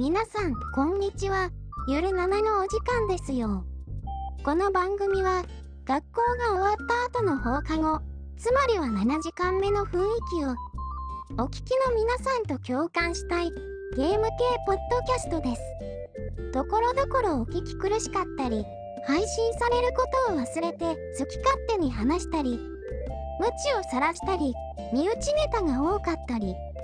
皆さん、こんにちは。ゆる7のお時間ですよ。この番組は、学校が終わった後の放課後、つまりは7時間目の雰囲気を、お聞きの皆さんと共感したい、ゲーム系ポッドキャストです。ところどころお聞き苦しかったり、配信されることを忘れて好き勝手に話したり、無知を晒したり、身内ネタが多かったり、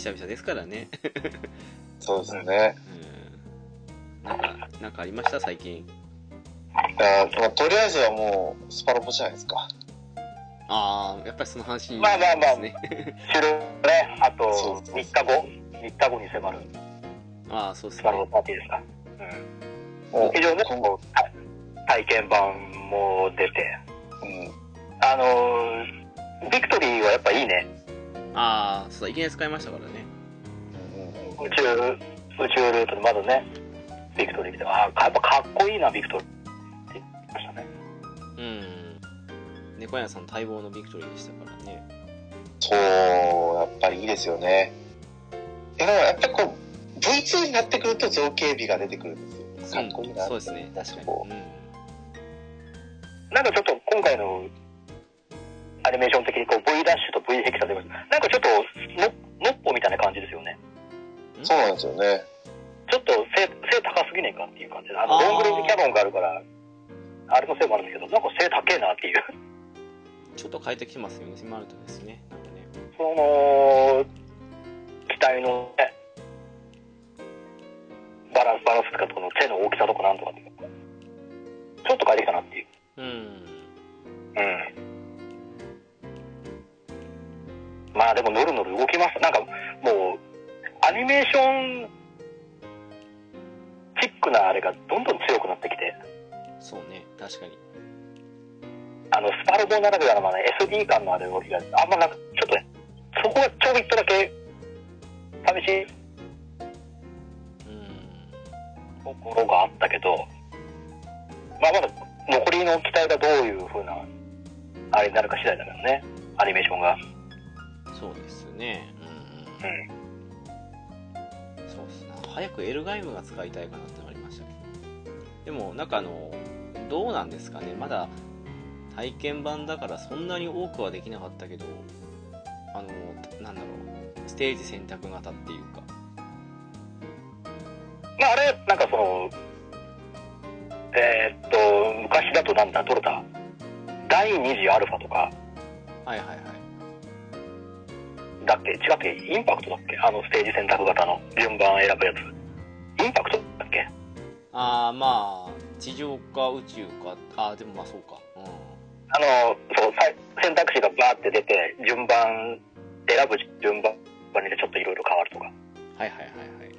久々ですからね。そうですね。うん。なんか、なんかありました？最近。あーまあとりあえずはもう、スパロボじゃないですか。ああ、やっぱりその話まあまあまあですね。収録ね、あとそう3日後、3日後に迫るああ、そうですスパロボね。パーティーですか。うん。以上ね、今後、体験版も出て、うん。あのービクトリーはやっぱいいね。ああ、そうだ、いきなり使いましたからね。うんうん宇宙、宇宙ルートでまずね、ビクトリー来て、ああ、やっぱかっこいいな、ビクトリーって言ってましたね。うん。猫屋さん待望のビクトリーでしたからね。そう、やっぱりいいですよね。いや、でもやっぱりこう、V2 になってくると造形美が出てくるんですよ。かっこいいな。そうですね、確かに。こうん。なんかちょっと今回のアニメーション的にこう V ダッシュと V ヘキサで、なんかちょっとののっぽみたいな感じですよね。そうなんですよね。ちょっと背背高すぎねえかっていう感じで、あのロングレンジキャノンがあるから、あれのせいもあるんですけど、なんか背高えなっていう。ちょっと変えてきてますよね、マルトですね。なんかね。その、機体のね、バランス、バランスとか、この手の大きさとかなんとかっていうかちょっと変えてきたなっていう。うん。うん。まあでも、ノルノル動きます。なんか、もう、アニメーションチックなあれがどんどん強くなってきて、そうね、確かに。あの、スパロボならではの、まあね、SD 感のある動きが、あんまなんか、ちょっとね、そこがちょびっとだけ、寂しいうん。ところがあったけど、まあまだ残りの機体がどういう風な、あれになるか次第だけどね、アニメーションが。そうですね。うん。うん。そうですね。早くエルガイムが使いたいかなってのありましたけど。でも、なんかあの、どうなんですかね。まだ体験版だからそんなに多くはできなかったけど、あの、なんだろう、ステージ選択型っていうか。まああれ、なんかその、えーっと、昔だとなんだ、どれだ？第2次アルファとか、はいはいはい。だっけ？違うっけ？インパクトだっけ？あのステージ選択型の順番選ぶやつ。インパクトだっけ？ああ、まあ、地上か宇宙か、ああ、でもまあそうか。うあの、そう、選択肢がバーって出て、順番、選ぶ順番にちょっといろいろ変わるとか。ん。はいはいはいはい。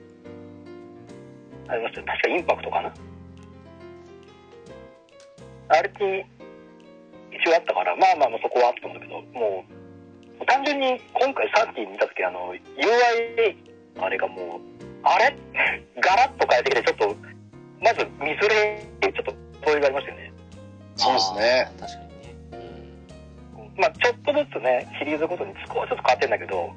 ありましたよ。確かインパクトかな？あれに一応あったから、まあまあまあそこはあったんだけど、もう、単純に今回サーティ見たとき、あの、UI、あれがもう、あれ？ガラッと変えてきて、ちょっと、まず見づれい、ちょっと、そういうがありましたよね。そうですね。確かにね。まあちょっとずつね、シリーズごとに少しずつ変わってんだけど、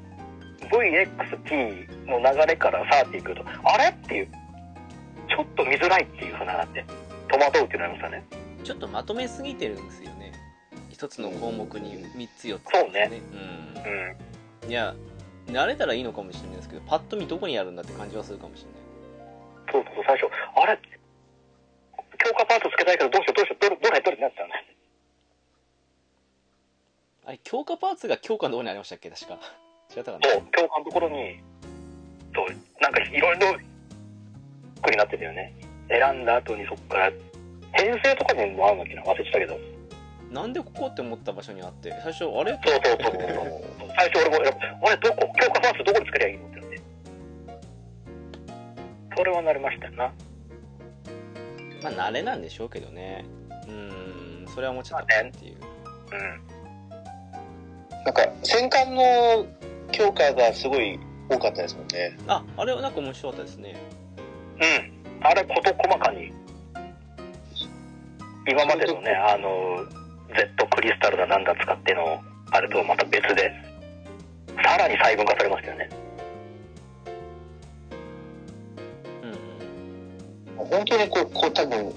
VXT の流れからサーティ来ると、あれ？っていう、ちょっと見づらいっていうふうななって、戸惑うっていうのありましたね。うん。ちょっとまとめすぎてるんですよね。一つの項目に3つ4つ、そうね。うん。うん。いや、慣れたらいいのかもしれないですけど、パッと見どこにやるんだって感じはするかもしれない。そうそう、最初、あれ？強化パーツつけたいけど、どうしよう、どうしよう、どれ、どれ、どれになってたんだあれ、強化パーツが強化のところにありましたっけ確か。違ったかなそう、強化のところに、そう、なんかいろいろくになってたよね。選んだ後にそこから、編成とかにもあるのかな忘れてたけど。なんでここって思った場所にあって最初あれ？そうそうそうそう。最初俺も、俺どこ、強化ファーストどこに作りゃいいのってなって。それはなりましたよな。まあ慣れなんでしょうけどねうんそれは思っちゃったかなっていううん。なんか、戦艦の強化がすごい多かったですもんね。ああれはなんか面白かったですねうん。あれ、事細かに、今までのね、あの、Z クリスタルだなんだ使っての、あれとはまた別で、さらに細分化されましたよね。うんうん本当にこう、こう多分、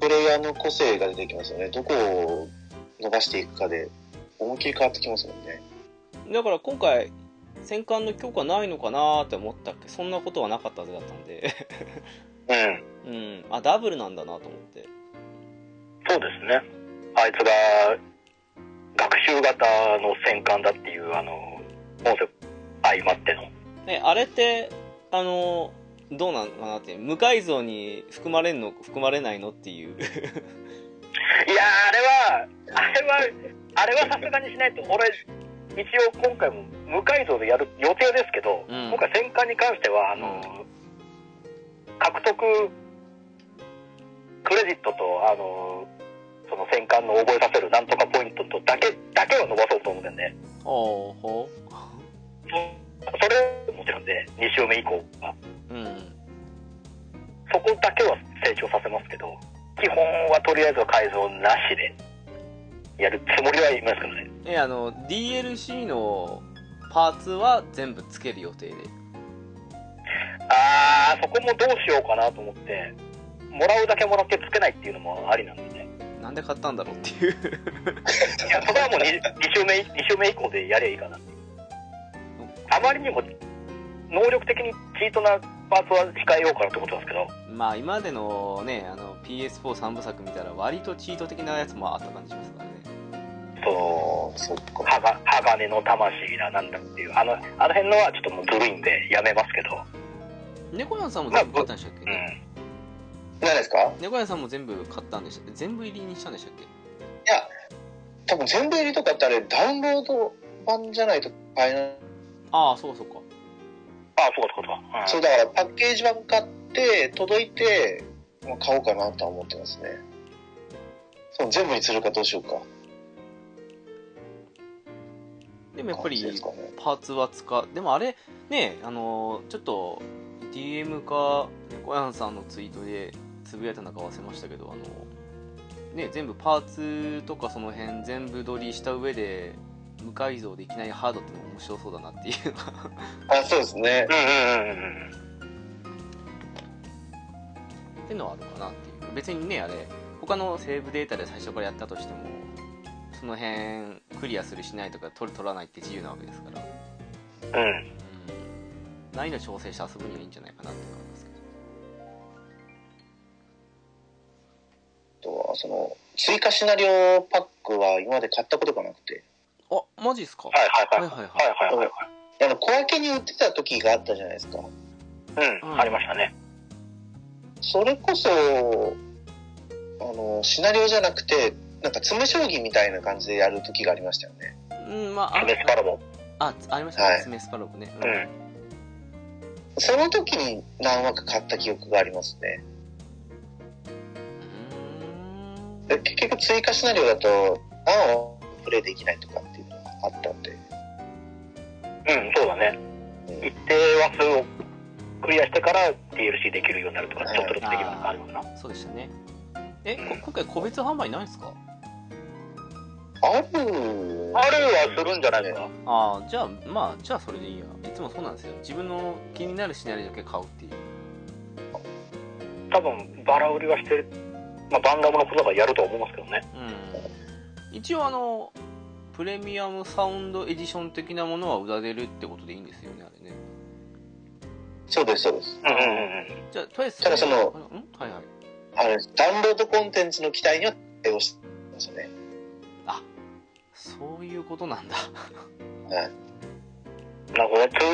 プレイヤーの個性が出てきますよね。どこを伸ばしていくかで、思いっきり変わってきますもんね。だから今回戦艦の強化ないのかなーって思ったっけそんなことはなかったはずだったんでうん。うんあダブルなんだなと思ってそうですね。あいつが、学習型の戦艦だっていう、あの、コンセプト相まっての。ねあれってあのどうなんかなって。無改造に含まれんの含まれないのっていう。いやー、あれは、あれは、あれはさすがにしないと、俺、一応今回も無改造でやる予定ですけど、うん。今回戦艦に関しては、あの、獲得クレジットと、あの、その戦艦の覚えさせるなんとかポイントとだけ、だけを伸ばそうと思ってんで、おーほそれもちろんで、2週目以降は、うん。そこだけは成長させますけど、基本はとりあえずは改造なしで、やるつもりはいますけどね。えあの DLC のパーツは全部つける予定で？あー、そこもどうしようかなと思って、もらうだけもらってつけないっていうのもありなんでね。なんで買ったんだろうっていういや、そこはもう 2, 週目、二週目以降でやりゃいいかなって。あまりにも能力的にチートなパーツは控えようかなってことなんですけど、まあ今までのねあの PS43 部作見たら割とチート的なやつもあった感じしますからねそああ、そっか。鋼の魂だなんだっていう、あの、あの辺のはちょっともうずるいんでやめますけど、猫屋さんも全部買ったんでしたっけ、うん。何ですか？猫屋さんも全部買ったんでしたっけ全部入りにしたんでしたっけ？多分全部入りとかってあれ、ダウンロード版じゃないと買えない。ああそうかそうかあそうかそうかそうか。そう、だからパッケージ版買って、届いて、もう買おうかなとは思ってますね。そう、全部にするかどうしようか。でもやっぱりパーツは使うでもあれねあのちょっと DM か猫屋さんのツイートでつぶやいたのか忘れましたけどあのね全部パーツとかその辺全部取りした上で無改造でいきなりハードってのも面白そうだなっていう あ、そうですね。うんうんうんうん。っていうのはあるかなっていう別にねあれ他のセーブデータで最初からやったとしてもその辺クリアするしないとか取る取らないって自由なわけですからうん。うん難易度調整して遊ぶにはいいんじゃないかなって思いまとは、その、追加シナリオパックは今まで買ったことがなくて、あマジっすか？はいはいはい。はいはいはいはい。あの、小分けに売ってた時があったじゃないですか。うん、うんありましたね。それこそ、あの、シナリオじゃなくて、なんか詰将棋みたいな感じでやる時がありましたよね。うんまああメスパラボ。あありましたね、はいスパロブね、うん。その時に何枠買った記憶がありますね。結局追加シナリオだと、何をプレイできないとかっていうのがあったんで。うん、そうだね。うん一定話数をクリアしてから DLC できるようになるとか、ちょっとずつできるのがあるのかな。そうでしたねえこ今回個別販売ないんですか？あるあるはするんじゃないかな。ああじゃあまあじゃあそれでいいやいつもそうなんですよ自分の気になるシナリオだけ買うっていう多分、バラ売りはしてる。まあ、バンダムのことだからやるとは思いますけどね。うん一応あのプレミアムサウンドエディション的なものは売られるってことでいいんですよねあれねそうです、そうです。うんうんうん。じゃあとりあえずただそのん？はいはいあれ、ダウンロードコンテンツの期待には対応してますよね。あそういうことなんだはい。なるほどね。通フ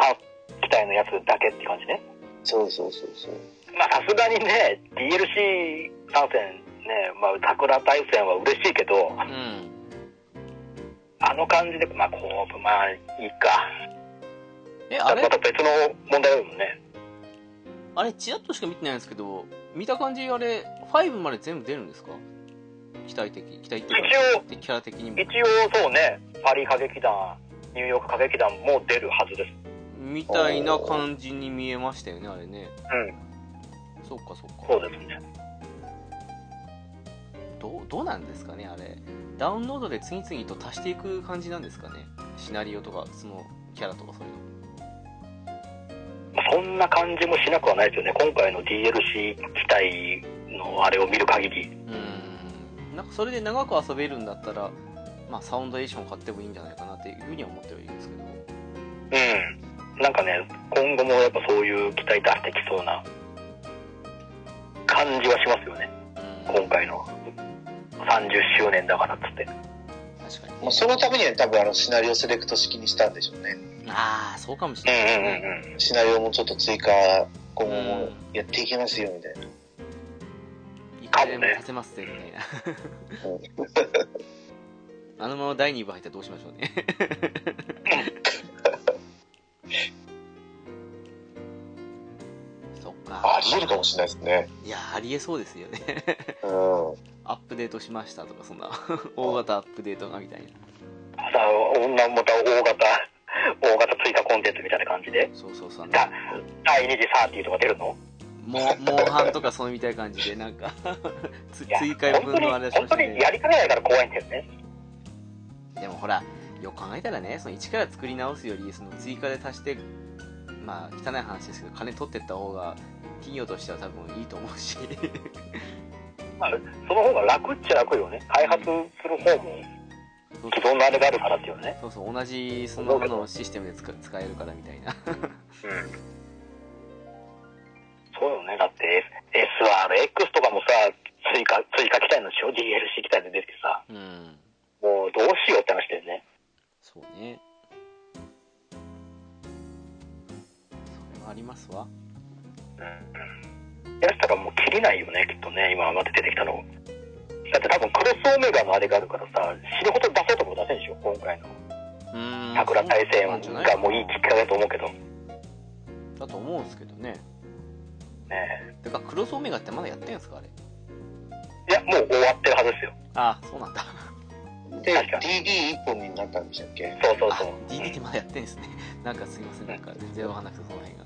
ァいのやつだけって感じね。そうそうそうそう。まあさすがにね、DLC 参戦ね、まあ桜大戦は嬉しいけど、うん。あの感じで、まあコープ、まあいいか。えあれ？また別の問題だもんね。あれチラッとしか見てないんですけど見た感じあれ5まで全部出るんですか？期待的期待っていう一応かキャラ的にも。一応そうね、パリ歌劇団、ニューヨーク歌劇団も出るはずです。みたいな感じに見えましたよねあれね。うん、そっかそっかそうですね。どうどうなんですかねあれダウンロードで次々と足していく感じなんですかねシナリオとかそのキャラとかそういうのまあそんな感じもしなくはないですよね。今回の DLC 機体のあれを見る限り。うーんなんかそれで長く遊べるんだったらまあサウンドエディション買ってもいいんじゃないかなっていうふうには思ってはいるんですけどうん。なんかね、今後もやっぱそういう期待出してきそうな感じはしますよね。うん今回の30周年だからっつって。確かに、まあ、そのためには多分あのシナリオセレクト式にしたんでしょうね。ああそうかもしうんれないですうんね、うんうん。シナリオもちょっと追加、今後もやっていきますよ、みたいな。いくらでも立てますってみたいなあのまま第2部入ったらどうしましょうね あり得るかもしれないですね。いやありえそうですよねうん。アップデートしましたとかそんな 大型アップデートがみたいなさあ、女また大型、大型追加コンテンツみたいな感じで。そうそうそうだ第2次サーティーとか出るの？モモンハンとかそうみたいな感じでなんか追加分のあれ本当に、本当にやりかねないから怖いんだよね。でもほらよく考えたらねその一から作り直すよりその追加で足してまあ汚い話ですけど金取ってった方が企業としては多分いいと思うしまあ、その方が楽っちゃ楽よね。開発する方も既存のあれがあるからっていうね。そうそう同じそのもののシステムで使使えるからみたいなうん。そうよね。だって SRX とかもさ、追加、追加機体のでしょ ?DLC 機体で出てさ、うんもうどうしようって話だよね。そうねそれはありますわやったらもう切りないよね、きっとね、今まで出てきたの。だって多分クロスオメガのあれがあるからさ、死ぬほど出そうとも出せんでしょ今回の。桜大戦がもういいきっかけだと思うけど。だと思うんですけどねねてかクロスオメガってまだやってんすかあれ？いや、もう終わってるはずですよ。ああそうなんだで、確か DD1 本になったんでしたっけ？あそうそうそう。DD ってまだやってんですねなんかすいませんなんか全然わかんなくてその辺が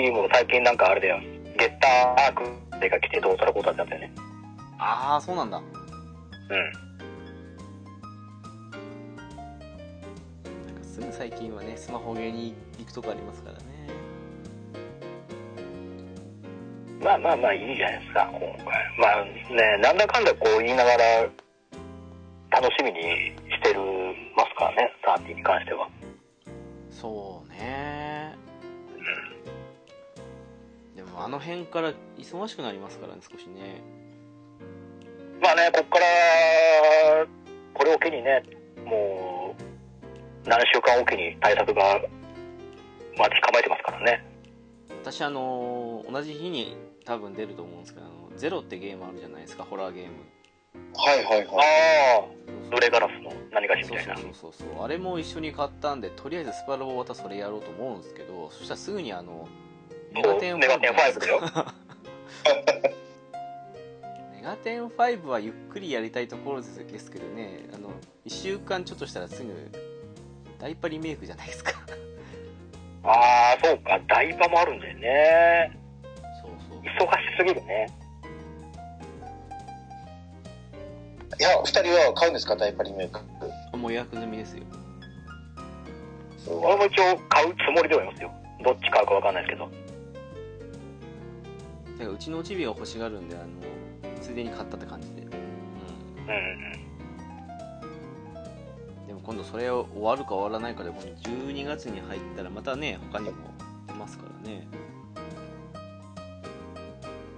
CD も最近なんかあれだよ。ゲッターアークでが来てどうたらこうたってやったよね。ああそうなんだうん。なんかすぐ最近はねスマホゲーに行くとこありますからねまあまあまあいいじゃないですか、今回。まあね、なんだかんだこう言いながら楽しみにしてるますからね、サーティに関しては。そうねあの辺から忙しくなりますからね少しねまあね、こっから、これを機にね、もう、何週間おきに対策が待ち構えてますからね。私あの同じ日に多分出ると思うんですけどあのゼロってゲームあるじゃないですかホラーゲームはいはいあはい。あ、ブレガラスの何かしみたいな。そうそうそうあれも一緒に買ったんでとりあえずスパロボまたそれやろうと思うんですけどそしたらすぐにあのメガテンメガテン5だよ。メガテン5 はゆっくりやりたいところですですけどねあの1週間ちょっとしたらすぐダイパリメイクじゃないですかああ、そうか、台場もあるんだよね。そうそう忙しすぎるね。いや、二人は買うんですかダイパリメイク？もう予約済みですよ俺も一応買うつもりではいますよ。どっち買うかわかんないですけど。てかうちのチビが欲しがるんであのついでに買ったって感じで、うん、うんうん。でも今度それを終わるか終わらないかで今度12月に入ったらまたね他にも出ますからね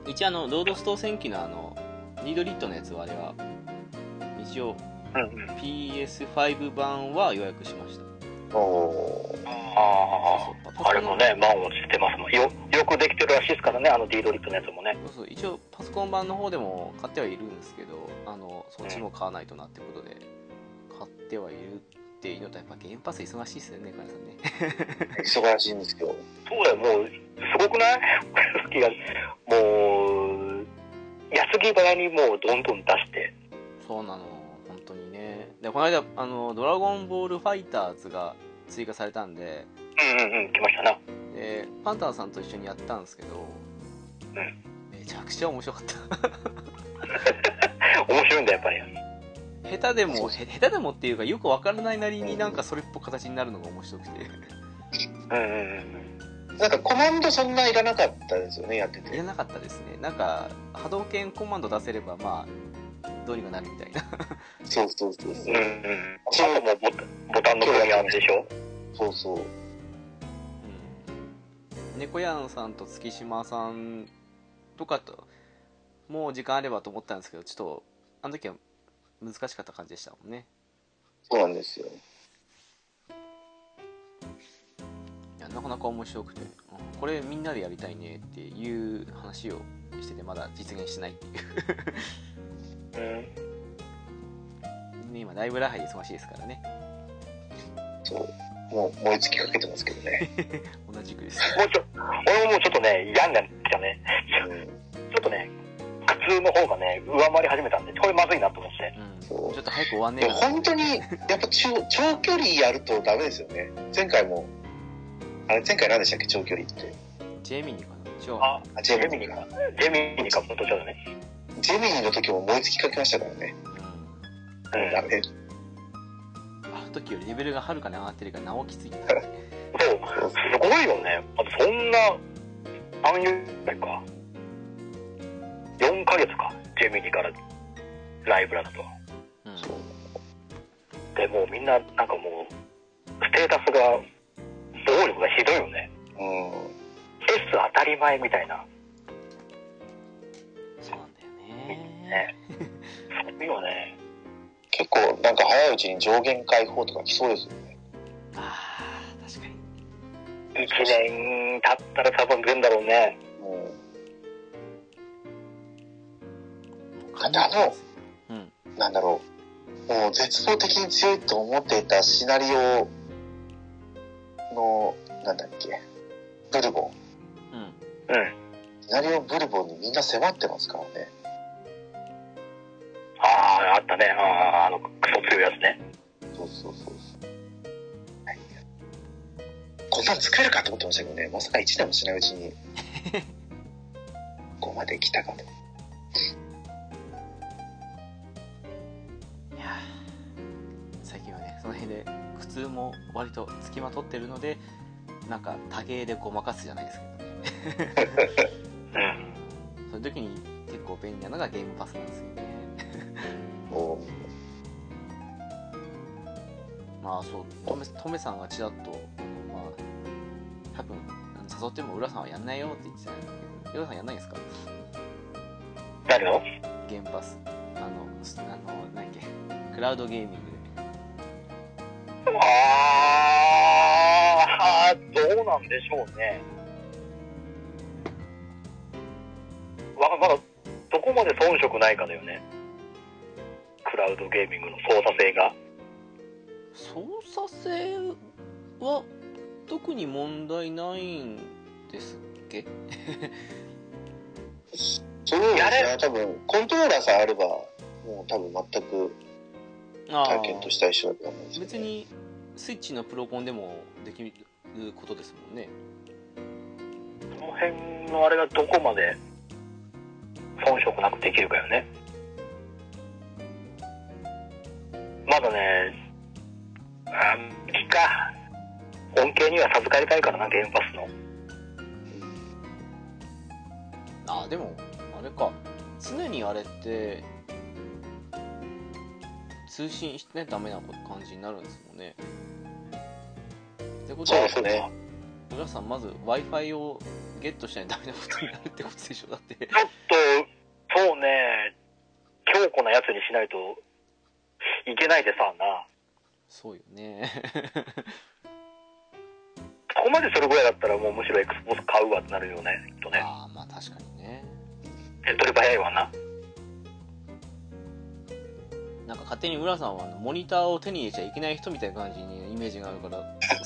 一応あのロードストー戦記のあのニードリットのやつはあれは一応うんうん。PS5 版は予約しましたああ、あれもね、満を持してますもん。よ、よくできてるらしいですからね、あの D ドリップのやつもね。そうそう一応パソコン版の方でも買ってはいるんですけどあのそっちも買わないとなってことで買ってはいるっていうのとやっぱゲームパス忙しいですよね金さんね 忙しいんですけど。そうだよ、もう、すごくない？気が、もう、安木早にもうどんどん出して。そうなのでこの間あの「ドラゴンボールファイターズ」が追加されたんでうんうんうん、来ましたな。でパンタンさんと一緒にやったんですけど、うんめちゃくちゃ面白かった 面白いんだ、やっぱり。下手でもへ下手でもっていうかよくわからないなりになんかそれっぽい形になるのが面白くてうんうんうん。なんかコマンドそんないらなかったですよね、やってて。いらなかったですねなんか波動拳コマンド出せればまあどうにかなるみたいなそうそうそうそううん。うん。あともうボボタンの組み合わせでしょ。そうそう。うん猫やんさんと月島さんとかともう時間あればと思ったんですけどちょっとあの時は難しかった感じでしたもんねそうなんですよ。いやなかなか面白くて、うんこれみんなでやりたいねっていう話をしててまだ実現してないっていううん。ね今ライブラハイ忙しいですからねそう。もう燃え尽きかけてますけどね。同じくですもうちょ、俺ももうちょっとね、嫌になってきたね。うんちょっとね、普通の方がね、上回り始めたんで、これまずいなと思って。うんちょっと早く終わんねでえ本当に、やっぱ長長距離やるとダメですよね。前回も、あれ前回何でしたっけ、長距離って。ジェミニかなあ、あ、ジェミニか。ジェミニか、本当ちょっとね。ジェミニの時も燃え尽きかけましたからね。うんうん。ダメ。あの時よりレベルがはるかに上がってるからなおきついそう、すごいよね。あとそんな、何月ぐらいか。4ヶ月か、ジェミニからライブラだと。うんで、もうみんな、なんかもう、ステータスが、暴力がひどいよね。うん。S 当たり前みたいな。ねね。そうよね。結構、なんか早いうちに上限解放とか来そうですよね。ああ確かに1年経ったら多分出るんだろうね。うん。もうだってあのうんなんだろう。もう絶望的に強いと思っていたシナリオの、なんだっけ、ブルボン。うんうん。シナリオブルボンにみんな迫ってますからね。ああ、あったね。ああ、あの、クソ強いやつね。そうそうそうそう。はいこんなん作れるかと思ってましたけどね、まさか1年もしないうちに、ここまで来たかと。いやー最近はねその辺で苦痛も割とつきまとってるのでなんか多芸でごまかすじゃないですけどね うん。そういう時に結構便利なのがゲームパスなんですよねもまあそうトメトメさんがちらっとまあ多分誘っても浦さんはやんないよって言ってたんですけど浦さんやんないんですか？誰のゲームパス。あのすあの何だっけ？クラウドゲーミングで。ああ、どうなんでしょうね。わまだ、どこまで遜色ないかだよね。クラウドゲーミングの操作性が。操作性は特に問題ないんですっけ？そうですね、多分、コントローラーさえあれば、もう多分全くあ体験としては一緒だと思うんですよ、ね。別にスイッチのプロコンでもできることですもんねその辺のあれがどこまで遜色なくできるかよね。まだね、あいいか。恩恵には授かりたいからな、ゲームパスの。あでもあれか常にあれって通信してねダメな感じになるんですもんねってことはそうですね。浦さんまず w i f i をゲットしないとダメなことになるってことでしょ？だってちょっと、そうね、強固なやつにしないといけないでさな。そうよね こまでそれぐらいだったらもうむしろ Xbox 買うわってなるよね、きっとね。ああまあ確かにね手っ取り早いわな。なんか勝手に浦さんはモニターを手に入れちゃいけない人みたいな感じにイメージがあるから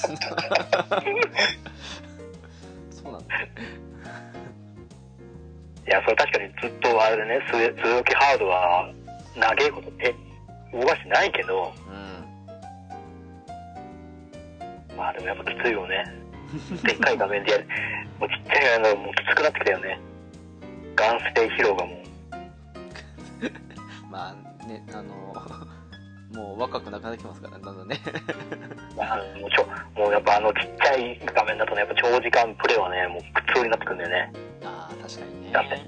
そうなんだねいや、それ確かにずっとあれでね、据え置きハードは長いこと手動かしてないけど、うんまあでもやっぱきついよね。でっかい画面でやる。もうちっちゃいのもうきつくなってきたよね。眼性疲労がもう。まあねあのもう若くなくなってきますからだんだんね まあ、もうちょもうやっぱあのちっちゃい画面だとね、やっぱ長時間プレイはね、もう苦痛になってくるんだよね。ああ確かにねだって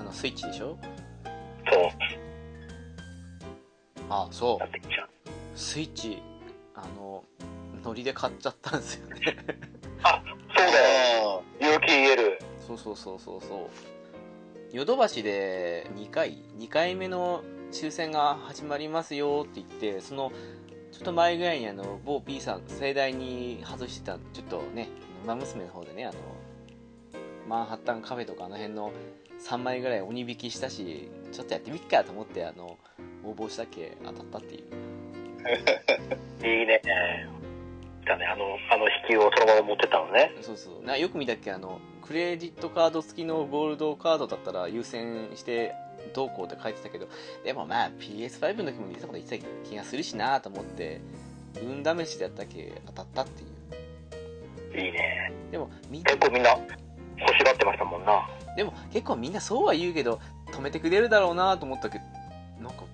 あのスイッチでしょ？そう、あそうなってきちゃう。スイッチあのノリで買っちゃったんですよねそうだよ。有機 EL。そうそうそうそうそうヨドバシで2回2回目の抽選が始まりますよって言ってそのちょっと前ぐらいにあの某 P さん盛大に外してたちょっとね馬娘の方でねあのマンハッタンカフェとかあの辺の3枚ぐらい鬼引きしたしちょっとやってみっかと思ってあの応募したっけ当たったっていう いいね。だね、あの、あの引きをそのまま持ってたのね。そうそうなよく見たっけあのクレジットカード付きのゴールドカードだったら優先してどうこうって書いてたけどでもまあ PS5 の時も似たこと言ってた気がするしなと思って運試しでやったっけ当たったっていういいね。でもみん結構みんな欲しがってましたもんな。でも結構みんなそうは言うけど止めてくれるだろうなと思ったけどなんか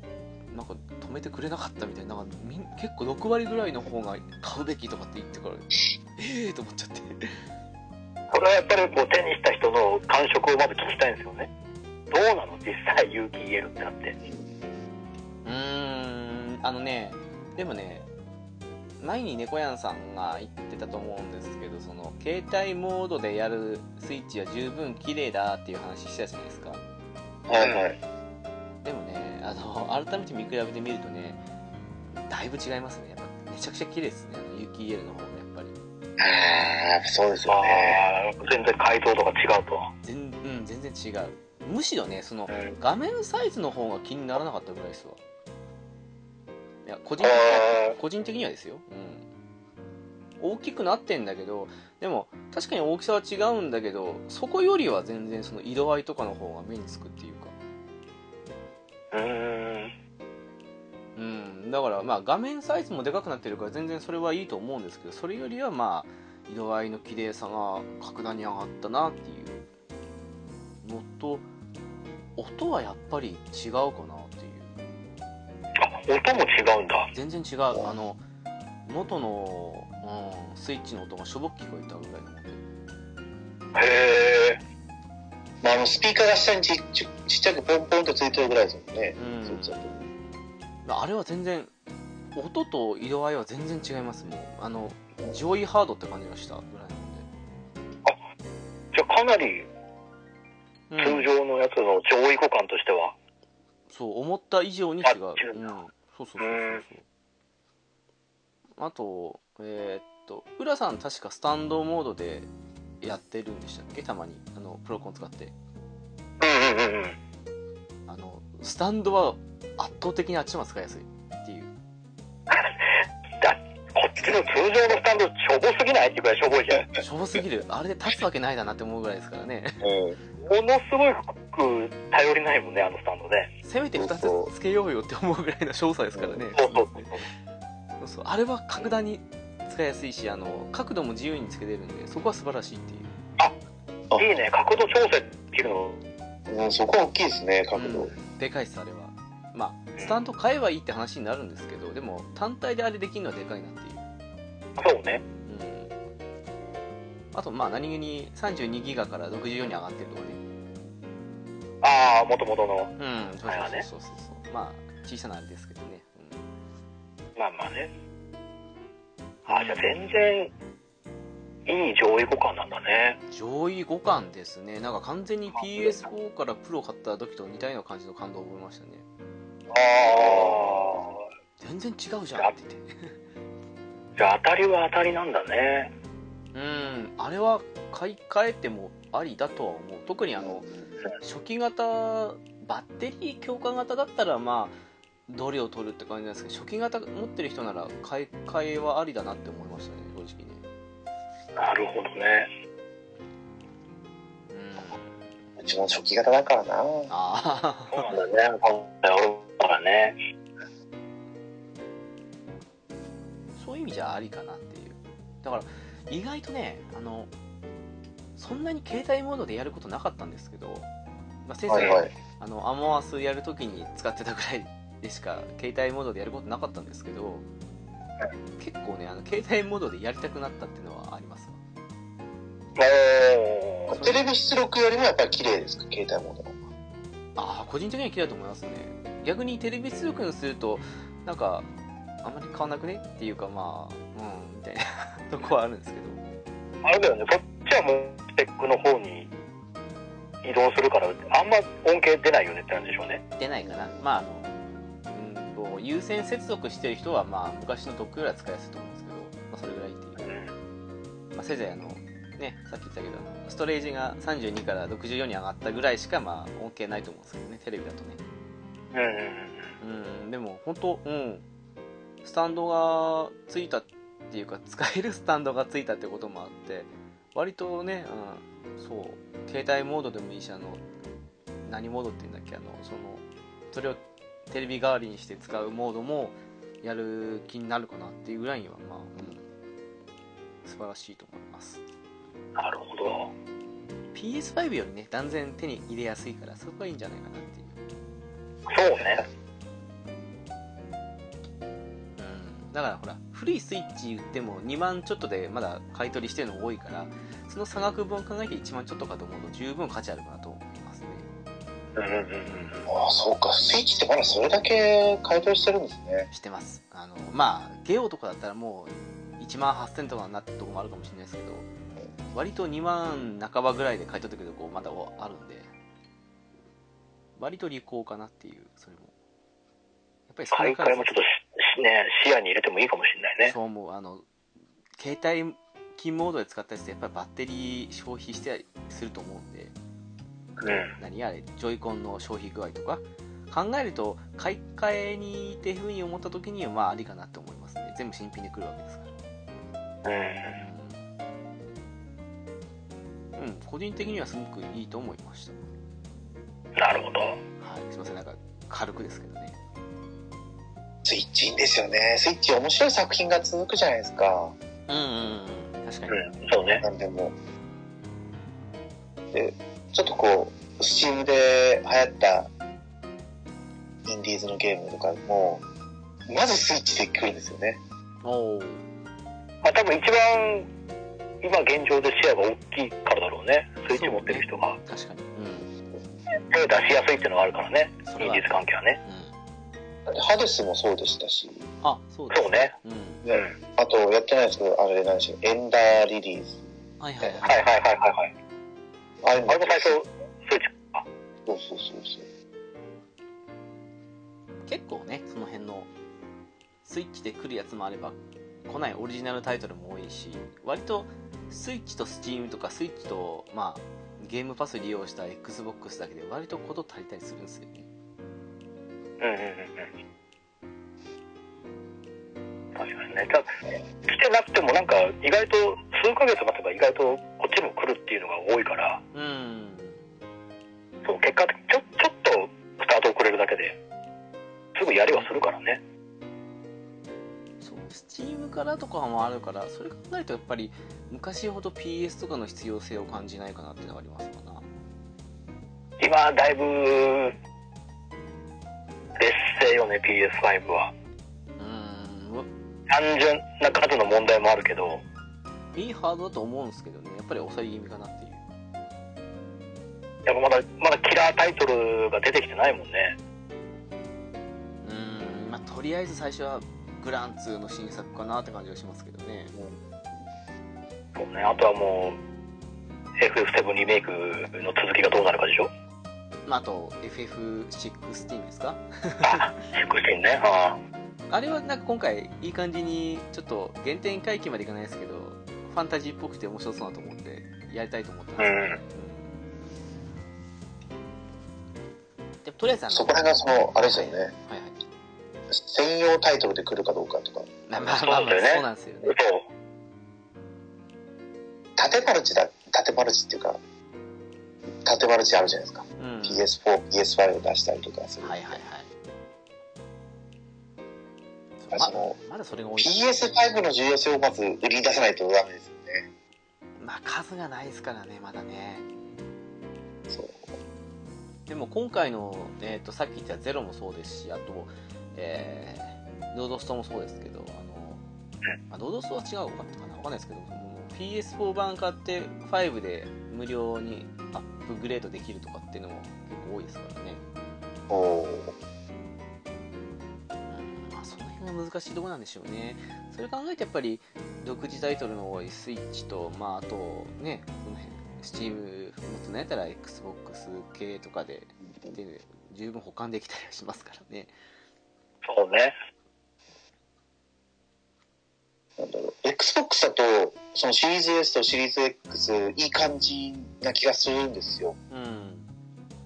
なんか止めてくれなかったみたいななんかみん結構6割ぐらいの方が買うべきとかって言ってからええー、と思っちゃってこれはやっぱりこう手にした人の感触をまず聞きたいんですよね。どうなの？実際有機 EL ってなって。うーんあのねでもね前に猫やんさんが言ってたと思うんですけどその携帯モードでやるスイッチは十分綺麗だっていう話してたじゃないですかはいはい。でもねあの改めて見比べてみるとねだいぶ違いますね。やっぱめちゃくちゃ綺麗ですね。あのユキ EL の方がやっぱり。ああ、そうですよね。全然解像度が違うと。全,、うん、全然違う。むしろねそのうん。画面サイズの方が気にならなかったぐらいですわ。いや個人的あ個人的にはですよ、うん、大きくなってんだけどでも確かに大きさは違うんだけどそこよりは全然その色合いとかの方が目につくっていうかうーん。うんだからまあ画面サイズもでかくなってるから全然それはいいと思うんですけどそれよりはまあ色合いの綺麗さが格段に上がったなっていうのと音はやっぱり違うかなっていうあ、音も違うんだ。全然違うあの元の、うん、スイッチの音がしょぼく聞こえたぐらいの音へえ。まあ、あの、スピーカーが下にちちちっちゃくポンポンとついてるぐらいですもんね。うん。あれは全然音と色合いは全然違いますもうあの上位ハードって感じがしたぐらいじゃあかなり通常のやつの上位互換としては。そう思った以上に違う、あうん。そうそうそうそうそう。あとえーっと浦さん確かスタンドモードでやってるんでしたっけ？たまに。あのプロコン使って。うんうんうんうん。あのスタンドは圧倒的にあっちの方が使いやすいっていう。だこっちの通常のスタンドしょぼすぎない？っていうくらいしょぼいじゃん。しょぼすぎる。あれで立つわけないだなって思うぐらいですからね。うん。ものすごいく頼りないもんね、あのスタンドね。せめて2そうつつけようよって思うぐらいの少佐ですからね。そうそう。そうそう。あれは格段に使いやすいしあの角度も自由につけれるんでそこは素晴らしいっていう。あいいね、角度調整っていうの。うん、そこは大きいですね、角度。うん。でかいっすあれは。まあスタンド買えばいいって話になるんですけどでも単体であれできるのはでかいなっていう。そうね。うん。あとまあ何気に32ギガから64に上がってるとかね。ああ、もともとの。うんそうそうそうそう。そうまあ小さなあれですけどね、まあまあね。ああ、じゃあ全然、いい上位互換なんだね。うん上位互換ですね。なんか完全に PS4 からプロ買った時と似たような感じの感動を覚えましたね。あ全然違うじゃんって言って。じゃあ当たりは当たりなんだね。うんあれは買い替えてもありだとは思う。特にあの初期型バッテリー強化型だったらまあどれを取るって感じなんですけど初期型持ってる人なら買い替えはありだなって思いましたね正直ねなるほどね。うんうちも初期型だからな。あそうなんだね。今回俺もだからね。あそういう意味じゃありかなっていうだから意外とねあのそんなに携帯モードでやることなかったんですけど、まあ、せいぜい、はいはい。あのアモアスやるときに使ってたぐらいでしか携帯モードでやることなかったんですけど、結構ねあの携帯モードでやりたくなったっていうのはあります。わおーテレビ出力よりもやっぱり綺麗ですか？携帯モード。ああ個人的には綺麗だと思いますね。逆にテレビ出力にするとなんかあんまり変わんなくね？っていうかまあうんみたいなとこはあるんですけど。あれだよね、そっちはもうスペックの方に移動するから、あんま恩恵出ないよねってなんでしょうね。出ないかな。まあ優先接続してる人はまあ昔のドックよりは使いやすいと思うんですけど、まあ、それぐらいっていううん。まあ、せいぜいあの、ね、さっき言ったけど、ストレージが32から64に上がったぐらいしか、まあ、恩恵ないと思うんですけどね、テレビだとね。うんでも、本当うん、スタンドがついたっていうか、使えるスタンドがついたってこともあって、割とね、うん、そう、携帯モードでもいいし、あの、何モードって言うんだっけ、あの、その、それをテレビ代わりにして使うモードも、やる気になるかなっていうぐらいには、まあ、うん、素晴らしいと思います。うん。なるほど。PS5 よりね断然手に入れやすいからそこがいいんじゃないかなっていう、そうね。うん、だからほら古いスイッチ売っても2万ちょっとでまだ買い取りしてるの多いからその差額分考えて1万ちょっとかと思うと十分価値あるかなとああ、そうか。スイッチってまだそれだけ買い取りしてるんですね。してますあのまあゲオとかだったらもう1万8000とかになってるとこもあるかもしれないですけど割と2万半ばぐらいで買い取ってくるとこまだあるんで割と利口かなっていうそれもやっぱり少買ないから替えもちょっとね、視野に入れてもいいかもしれないね。そう思うあの携帯金モードで使ったりしてやっぱりバッテリー消費してすると思うんでうん。何あれ？ジョイコンの消費具合とか？考えると買い替えにっていうふうに思った時にはまあありかなって思いますね全部新品で来るわけですからうん。うん、うん、個人的にはすごくいいと思いましなるほど。たはいすいませんなんか軽くですけどねスイッチいいんですよね。スイッチ面白い作品が続くじゃないですか。うんうんうん確かに、うん。そうね。なんでも。で、ちょっとこう、スチームで流行ったインディーズのゲームとかも、まずスイッチで来るんですよね。おおまあ多分一番、今現状でシェアが大きいからだろうね。スイッチ持ってる人が。確かに手を出しやすいっていうのがあるからね。インディーズ関係はね。うんハデスもそうでしたし、あそうですそうね。うんうん。あとやってないですけど、あれ何でしょう、エンダーリリース。はい、はいはいはいはいはい。あれも最初、スイッチか。そうそうそうそう。結構ねその辺のスイッチで来るやつもあれば来ないオリジナルタイトルも多いし割とスイッチとスチームとかスイッチとまあゲームパス利用した XBOX だけで割とこと足りたりするんですよねうんうんうんうん。確かにね。ただ、来てなくてもなんか意外と数ヶ月待てば意外とこっちにも来るっていうのが多いから、うんそう、結果的にちょ、ちょっとスタート遅れるだけで、すぐやりはするからね。そうスチームからとかもあるからそれ考えるとやっぱり昔ほど PS とかの必要性を感じないかなっていうのがありますかな今、だいぶ、劣勢よね、PS5 は。うん単純な数の問題もあるけど、いいハードだと思うんですけどね。やっぱり抑え気味かなっていう。やっぱまだ、まだキラータイトルが出てきてないもんね。うん。まあとりあえず最初はグラン2の新作かなって感じがしますけどね。そうね。あとはもう、FF7 リメイクの続きがどうなるかでしょ？まあ、あと FF16 ですか？あ、16ね。ああれはなんか今回いい感じにちょっと原点回帰までいかないですけどファンタジーっぽくて面白そうなと思ってやりたいと思ったんですうんうんでとりあえずそこら辺がその、あれですよね。はいはい専用タイトルで来るかどうかとか。まあまあまあまあそうだよねそうなんですよね。縦マルチだ、縦マルチっていうか、縦マルチあるじゃないですか。うん PS4、PS5 を出したりとかする。はいはいはいあそのままだそれが多い PS5 の重要性をまず売りに出さないとダメですよね。まあ数がないですからねまだね。そう。でも今回の、えー、とさっき言ったゼロもそうですしあと、えー、ロードストもそうですけどあの、あロードストは違うかったかなわかんないですけどもう PS4 版買って5で無料にアップグレードできるとかっていうのも結構多いですからね、おーうんまあ、その辺が難しいところなんでしょうねそれ考えてやっぱり独自タイトルの多いスイッチと、まあ、あとねこの辺スチームもっとなんやったら XBOX 系とかでで十分保管できたりはしますからねそうね。なんだろう。Xbox だと、そのシリーズ S とシリーズ X、いい感じな気がするんですよ。うん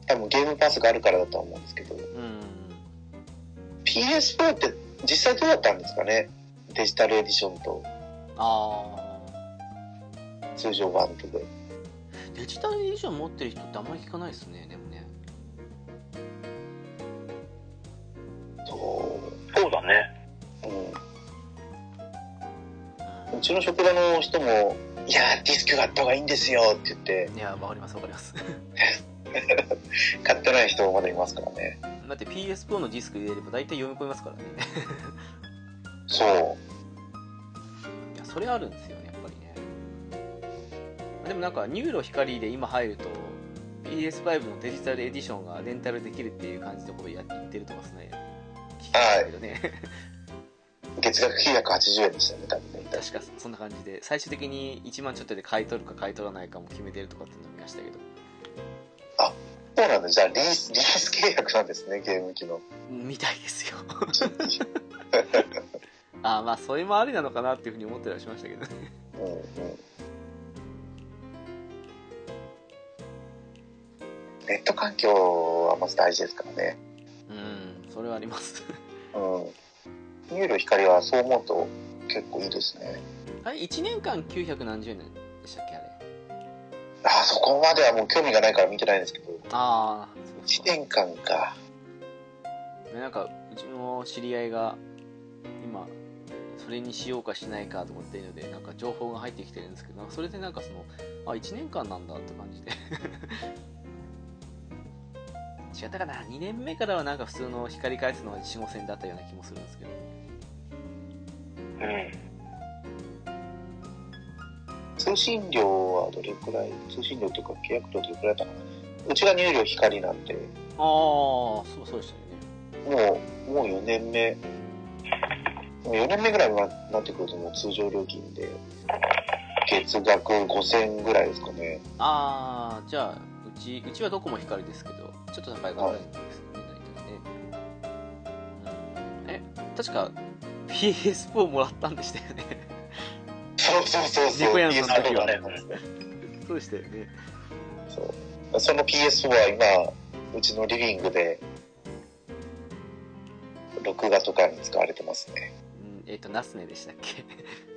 多分ゲームパスがあるからだとは思うんですけど。うん PS4 って実際どうだったんですかね？デジタルエディションとあ通常版とで。あデジタルエディション持ってる人ってあんまり聞かないですねでもねそそうだね。う。うん。ううちの職場の人も、いやー、ディスクがあった方がいいんですよって言って、んいやわかりますわかります 買ってない人もまだいますからね。だって PS4 のディスク入れれば大体読み込みますからねそう。いやそれあるんですよねやっぱりねでもなんか NURO 光で今入ると PS5 のデジタルエディションがレンタルできるっていう感じのことをやってるとかですね聞きましたけどね月額980円でしたね、多分ね。確かそんな感じで最終的に1万ちょっとで買い取るか買い取らないかも決めてるとかっていうのを見ましたけどそうなんだ。じゃあリース、リース契約なんですね、ゲーム機の。みたいですよ ああまあそれもありなのかなっていうふうに思ってたりしましたけどねうんうん。ネット環境はまず大事ですからね。うんそれはありますうん。 NURO 光はそう思うと結構いいですね。あれ1年間900何十円でしたっけあれ？あ、そこまではもう興味がないから見てないんですけど、ああそう1年間か。ねなんかうちの知り合いが今それにしようかしないかと思っているのでなんか情報が入ってきてるんですけどなんかそれでなんかそのあ1年間なんだって感じで。違ったかな2年目からはなんか普通の光回数の4 5線だったような気もするんですけど。うん。通信料はどれくらい通信料というか契約料どれくらいだったかな。うちが入力光なんで、ああそうそうでしたよね。もう、もう4年目、もう4年目ぐらいにななってくるともう通常料金で、月額5000ぐらいですかね。ああじゃあうちうちはどこも光ですけどちょっと高いかかるんですよね。大体ね、うん、え確か PS4 もらったんでしたよねそうそうそうそう。猫屋の時は PS4 だったんですねそうでしたよねそう。その PS4 は今、うちのリビングで、録画とかに使われてますね。うんえっ、とナスネでしたっけ？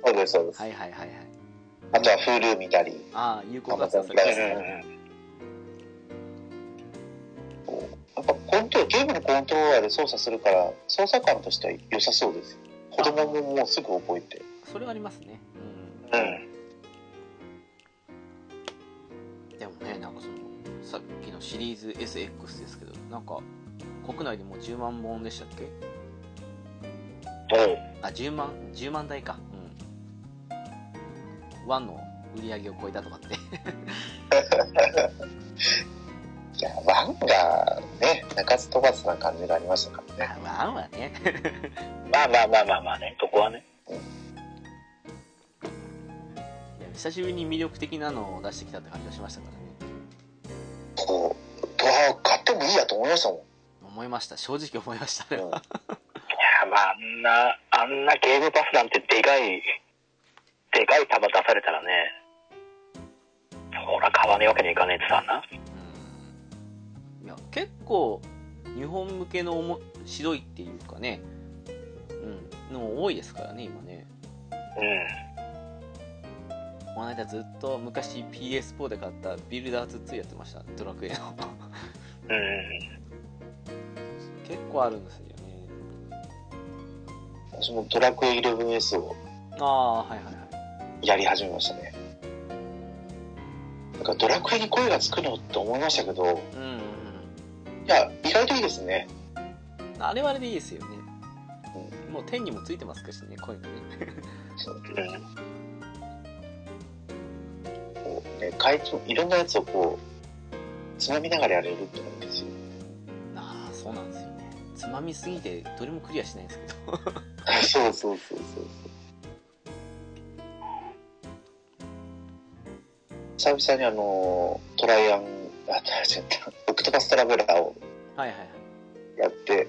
そうです、そうです。はいはいはいはいあとは Hulu 見たり、ああ有効活用されてますねうんやっぱコントゲームのコントローラーで操作するから、操作感としては良さそうですよ。子供ももうすぐ覚えて。それはありますねう。うんん。うん。でもねなんかそのさっきのシリーズ SX ですけどなんか国内でもう10万本でしたっけ？そう。あ10万10万台か。うん。ワンの売り上げを超えたとかって。いや、ワンがね、鳴かず飛ばずな感じがありましたからね。ワンはね。まあまあまあまあまあね、そこはね。いや久しぶりに魅力的なのを出してきたって感じがしましたからねこう、ドアを買ってもいいやと思いましたもん。思いました正直思いましたねうんいや、まあ、あんな、あんなゲームパスなんてでかい、でかい球出されたらね、そら買わねえわけにいかねえってさな。うんいや結構日本向けの面白いっていうかねうんの多いですからね今ねうん。この間ずっと昔 PS4 で買ったビルダーズ2やってました。ドラクエの。うん。結構あるんですよね。私もドラクエ 11S をああはいはいはい。やり始めましたね。なんかドラクエに声がつくのって思いましたけど、うんうんうん。いや、意外といいですね。あれはあれでいいですよね、もう天にもついてますからしね声がね。そう。うん。こうね、回答いろんなやつをこう、つまみながらやれるってのがいいですよ。ああそうなんですよね。つまみすぎてどれもクリアしないんですけど。そうそうそうそうそう。久々にあの、トライアン、あ、違った、オクトパストラベラーをはいはいはい。やって、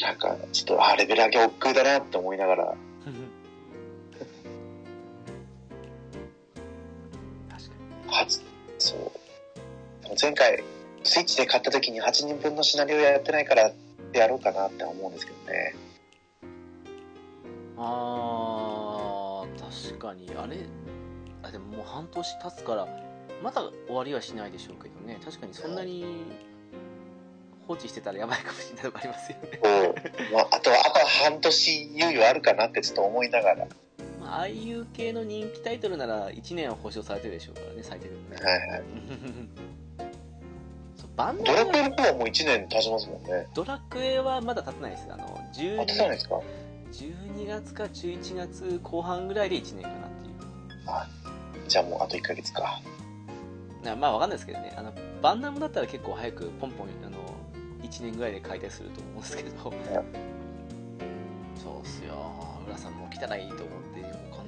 なんか、ちょっと、あ、レベル上げ億劫だなって思いながら、初、そう。前回、スイッチで買った時に8人分のシナリオやってないからやろうかなって思うんですけどね。にあー確かにあれあでももう半年経つからまだ終わりはしないでしょうけどね確かにそんなに放置してたらやばいかもしれないとこありますよねこう、まあ、あとは、あとは半年猶予あるかなってちょっと思いながら。まあああいう系の人気タイトルなら1年は保証されてるでしょうからね最低でもね。はいはい。バンドラクエの方はもう1年経ちますもんね。ドラクエはまだ経ってないです。あのあ、経たない12ですか？12月か11月後半ぐらいで1年かなっていう。じゃあもうあと1ヶ月か。なまあわかんないですけどね。あのバンダムだったら結構早くポンポンあの1年ぐらいで解体すると思うんですけど。そうっすよ。浦さんも来たらいいと思って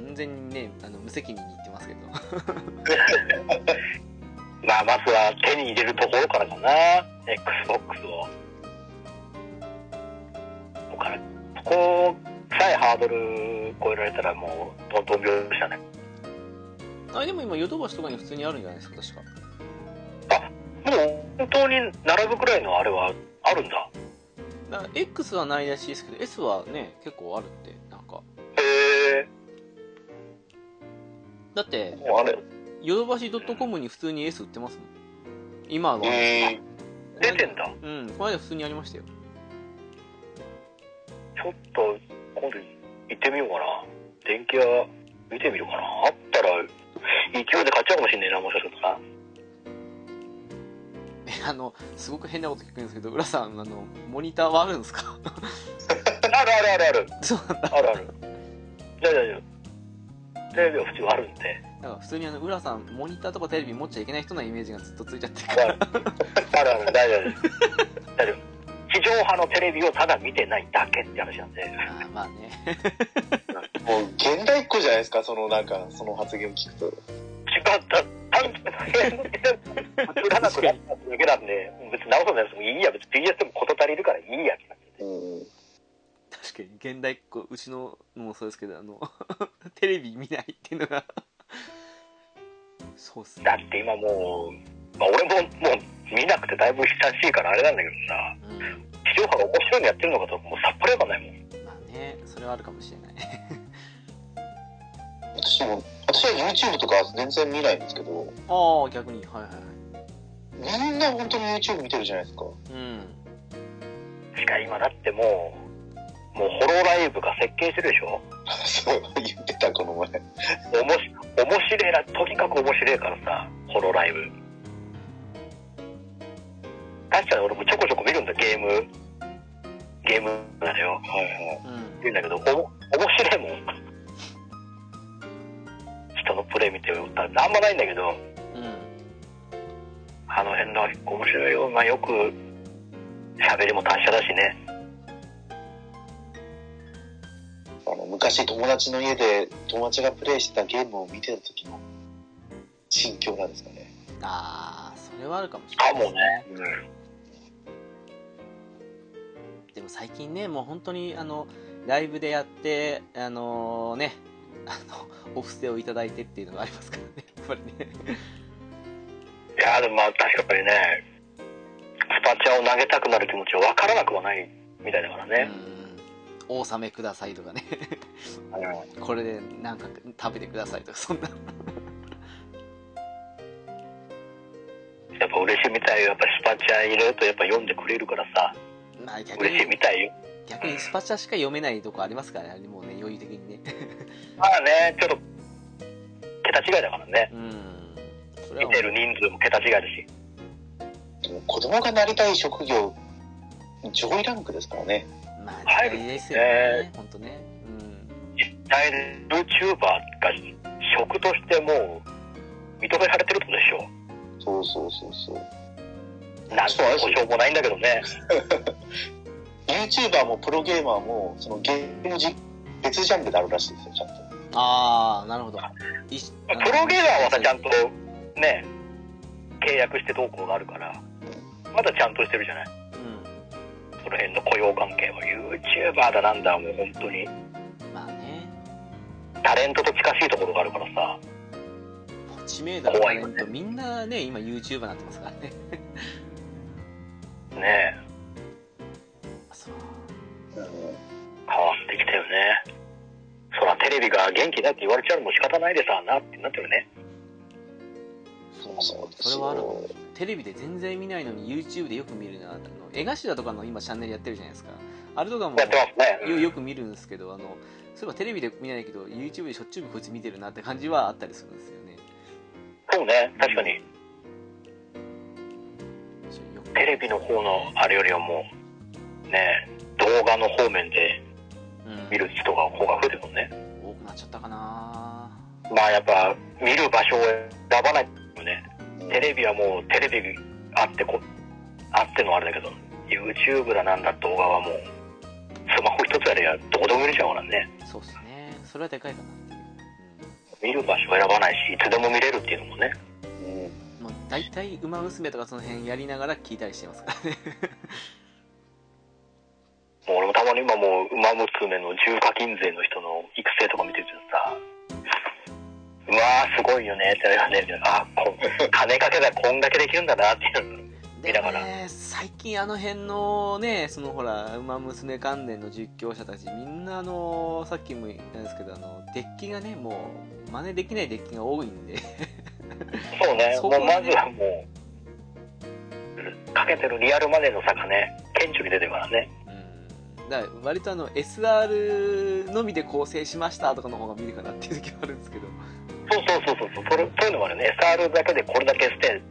完全にねあの無責任に言ってますけど まあ、まずは手に入れるところからかな。Xbox を。ここから、そこさえハードル超えられたらもう、トントン拍子だね。あでも今ヨドバシとかに普通にあるんじゃないですか確かもう、本当に並ぶくらいのあれはあるんだ。だから X はないらしいですけど S はね結構あるってなんかへえ。だってもうあれ、ヨドバシ .com に普通に S 売ってますもん今は、え出てんだ。うんこの間普通にありましたよちょっと、今度行ってみようかな。電気屋見てみようかな。あったら、勢いで買っちゃうかもしんねえな、もしかするとな。えあのすごく変なこと聞くんですけど浦さんあのモニターはあるんですか？あるあるあるある。そうなんだあるある。大丈夫。テレビは普通あるんで。だから普通にあの浦さんモニターとかテレビ持っちゃいけない人のイメージがずっとついちゃってるあからるあるある、大丈夫です。大丈夫。地上波のテレビをただ見てないだけって話なんで。あーまあねー、もう現代っ子じゃないですか、そのなんか、その発言を聞くと。違った。映らなくなっただけなんで、別に直すのやつもいいや、別に BS でも事足りるからいいやってなってて。うん。確かに現代っ子うちののもそうですけどあのテレビ見ないっていうのが。そうっすね。だって今もう、まあ俺ももう見なくてだいぶ久しいからあれなんだけどさ、うん。地上波が面白いのやってるのかともうさっぱりわかんないもん。まあねそれはあるかもしれない。私も、私は YouTube とか全然見ないんですけど、ああ逆に。はいはいはい。みんな本当に YouTube 見てるじゃないですか。うん。しか今だってもう、もうホロライブが設計してるでしょそう、言ってた、この前。おもし、面白いな、とにかく面白いからさ、ホロライブ。確かに俺もちょこちょこ見るんだ、ゲーム。ゲームなのよ。はいはい。うん言うんだけど、おも、面白いもん。人のプレイ見てよったら、あんまないんだけど、うんあの辺の面白いよ。まあよく、喋りも達者だしね。あの、昔友達の家で友達がプレイしてたゲームを見てた時の心境なんですかね。ああそれはあるかもしれかないもね。でも最近ねもう本当にあのライブでやってあのねあのお布施をいただいてっていうのがありますからね やっぱりねいやーでもまあ確かにね、スパチャを投げたくなる気持ちは分からなくはないみたいだからね。うんお納めくださいとかねうんこれでなんか食べてくださいとかそんなやっぱ嬉しいみたいよ。やっぱスパチャ入れるとやっぱ読んでくれるからさ、まあ逆嬉しいにみたいよ。逆にスパチャしか読めないとこありますからねもうね余裕的にね まあね、ちょっと、桁違いだからね。うんそれは見てる人数も桁違いだし。でも子供がなりたい職業、上位ランクですからね。まあ入る大事ですよね本当ね実際で YouTuber が職としてもう認められてるってことでしょ。そうそうそうそう。なんと保証もないんだけどね。YouTuber もプロゲーマーも、そのゲームじ別ジャンルであるらしいですよ、ちゃんと。うんああなるほどプロゲーマーはさ、ちゃんとね、契約してどうこうがあるから、まだちゃんとしてるじゃない。うんその辺の雇用関係は YouTuber だなんだ、もう本当に。まあねタレントと近しいところがあるからさ。知名度のタレントみんなね今 YouTuber になってますからね ねそううん変わってきたよね。そらテレビが元気だって言われちゃうのも仕方ないでさ、なってなってるね。そうそうそれはあるよ。テレビで全然見ないのに YouTube でよく見るなあの江頭とかの今チャンネルやってるじゃないですかあれとかもね。よよく見るんですけどあのそういえばテレビで見ないけど YouTube でしょっちゅうこいつ見てるなって感じはあったりするんですよねそうね、確かに。そうよくテレビの方のあれよりはもう、ね、動画の方面でうん見る人が方が増えてるもんね。多くなっちゃったかなまあやっぱ見る場所を選ばないよね。うんテレビはもうテレビあってこ、あってのあれだけど、YouTube だなんだ動画はもう、スマホ一つやれやどこでも見れちゃうからね。そうっすね。それはでかいかなっていう、見る場所を選ばないし、いつでも見れるっていうのもね。う大体「ウマ娘」とかその辺やりながら聞いたりしてますからね。もう俺もたまに今もう、馬娘の重課金税の人の育成とか見てるとさ、うわーすごいよねって言われて、あこ金かけたらこんだけできるんだなっていうの。見ながらでもね最近あの辺のねそのほら「ウマ娘」関連の実況者たちみんなあのさっきも言ったんですけどあのデッキがねもう真似できないデッキが多いんでそうね、そこねもうまずはもう、かけてるリアルマネーの差がね、顕著に出てるからね。うんだから割とあの SR のみで構成しましたとかの方が見るかなっていう時はあるんですけどそうそうそうそうそう、それそういうのがあるね。SR だけでこれだけ捨て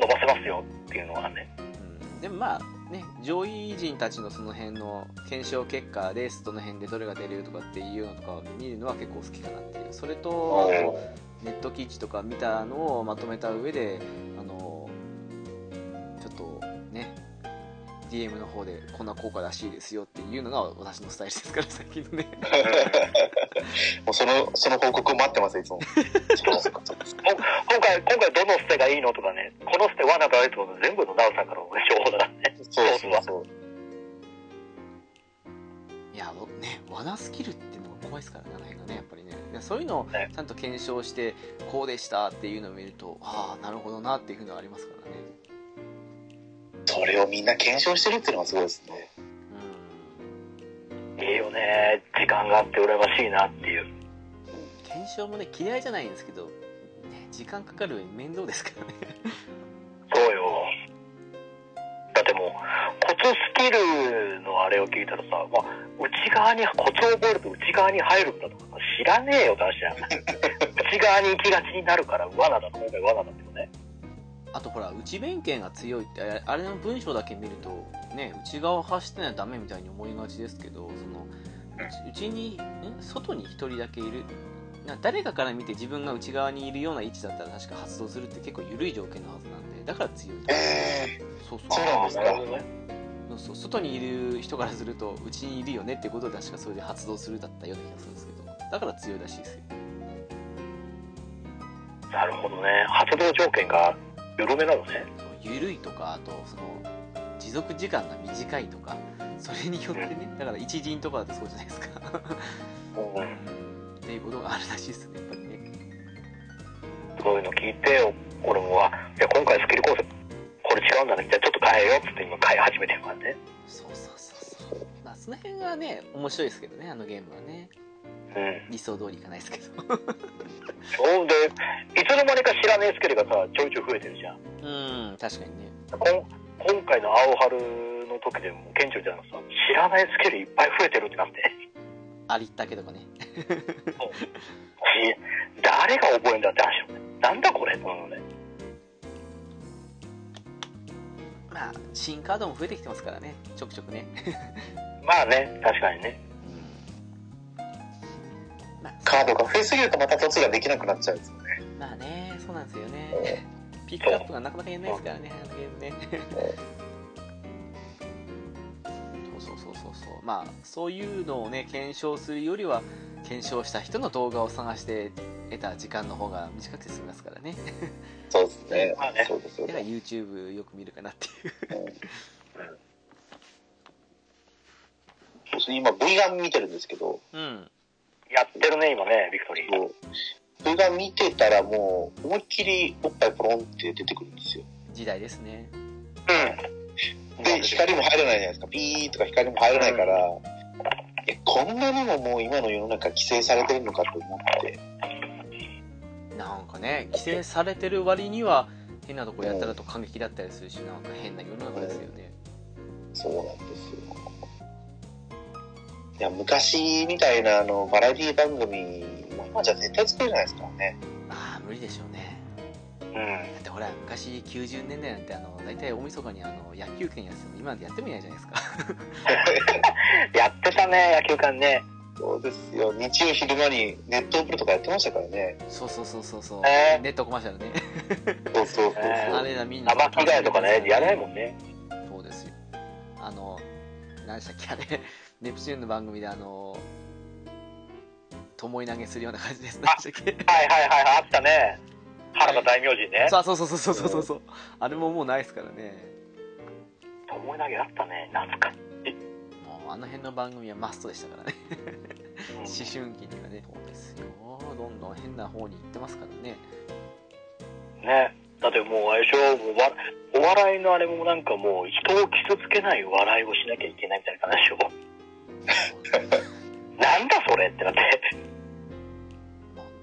伸ばせますよっていうのがね。うんでもまあね上位陣たちのその辺の検証結果でどの辺でどれが出るとかっていうのとかを見るのは結構好きかなっていうそれとネット記事とか見たのをまとめた上であの DM の方でこんな効果らしいですよっていうのが私のスタイルですから最近のね もうその、その報告を待ってます、いつも。今回、今回どの捨てがいいのとかね、この捨て罠だよってこと全部のナウさんからの情報だからね。そうそうそう。いやね罠スキルっていうのが怖いですからねあの辺がねやっぱりねいやそういうのをねちゃんと検証してこうでしたっていうのを見るとああなるほどなっていうふうのがありますかそれをみんな検証してるっていうのがすごいですね。うんいいよね。時間があって羨ましいなっていう。検証もね嫌いじゃないんですけど、ね、時間かかる上に面倒ですからねそうよ。だってもう、コツスキルのあれを聞いたらさ、まあ、内側に、コツを覚えると内側に入るんだとかさ、知らねえよって話じゃん。内側に行きがちになるから、罠だと、今回罠だけどね。あとほら内弁慶が強いってあれの文章だけ見るとね内側を走ってないとダメみたいに思いがちですけどそのうちにん外に一人だけいる。な誰かから見て自分が内側にいるような位置だったら確か発動するって結構緩い条件のはずなんでだから強い。えそうそう。そうなんですそう外にいる人からするとうちにいるよねってことで確かそれで発動するだったような気がするんですけどだから強いらしいですよ。なるほどね。発動条件が緩めなのね。緩いとかあとその持続時間が短いとかそれによってねだから一陣とかだとそうじゃないですかうんっていうことがあるらしいですねやっぱりねそういうの聞いて、俺も、あ、いや、今回スキル構成、これ違うんだね。じゃあちょっと変えようっつって今変え始めてるからね。そうそうそうそうまあその辺がね面白いですけどねあのゲームはねうん。理想通りいかないですけどそうで、いつの間にか知らねえスキルがさ、ちょいちょい増えてるじゃん。うん確かにねこん今回の青春の時でも顕著じゃんさ、知らないスキルいっぱい増えてるってなって。ありったけとかねし誰が覚えんだって話よね。なんだこれって思うのね。まあ新カードも増えてきてますからねちょくちょくねまあね、確かにね。まあカードが増えすぎるとまた突ができなくなっちゃうんですよね。まあねそうなんですよね。ピックアップがなかなかやんないですからねあのゲームねそうそうそうそう。そうまあそういうのをね検証するよりは検証した人の動画を探して得た時間の方が短くて済みますからね。そうですね。まあね。そうですよだからね。YouTube よく見るかなっていう。うんそうですね。今 V ガン見てるんですけど、うんやってるね、今ね、ビクトリー。そう V ガン見てたらもう思いっきりおっぱいポロンって出てくるんですよ。時代ですねうん。で、光も入らないじゃないですか。ピーとか光も入らないから、え、こんなにももう今の世の中規制されてるのかと思って。なんかね規制されてる割には変なとこやったらと感激だったりするしなんか変な世の中ですよねそうなんですよ。いや、昔みたいなあの、バラエティ番組、今じゃ絶対作れないですからね。ああ無理でしょうねうん。だってほら昔90年代なんてあの大体大晦日にあの野球拳やってても今までやってもいないじゃないですか やってたね、野球館ね。そうですよ。日曜昼間にネットプンとかやってましたからね。そうそうそうそうそう、えーネットコマーシャルねそうそうそうそう。えーあれだみんな生着替えとかね、やらないもんね。そうですよあの何でしたっけあれネプチューンの番組であのともい投げするような感じですはいはいはいはい、あったね。原田大名人ね。そうそうそうそうそうそうそう。あれももうないですからね。ともえ投げあったね。懐かしもうあの辺の番組はマストでしたからね。思春期にはね。そうですよ。どんどん変な方に行ってますからね。ね。だってもうあれでしょ、もうわお笑いのあれもなんかもう人を傷つけない笑いをしなきゃいけないみたいな感じでしょ。なんだそれってなって。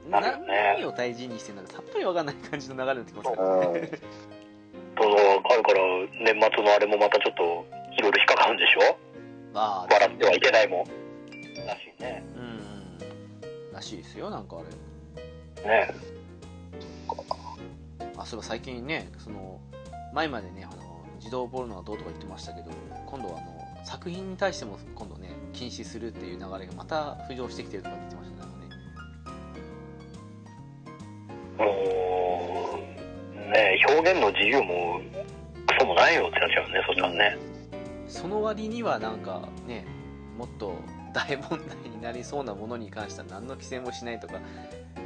なな何を大事にしてるのかさっぱりわかんない感じの流れになってきますからうん。そうそう、あるから年末のあれもまたちょっといろいろ引っかかるんでしょ？まあ笑ってはいけないもん。らしいね。うんうんらしいですよなんかあれね。あそういえば最近ねその前までねあの自動ボルノがどうとか言ってましたけど今度はあの作品に対しても今度ね禁止するっていう流れがまた浮上してきてるとか言ってましたねね表現の自由もクソもないよってなっちゃうね、そしたらね。その割にはなんかねもっと大問題になりそうなものに関しては何の規制もしないとか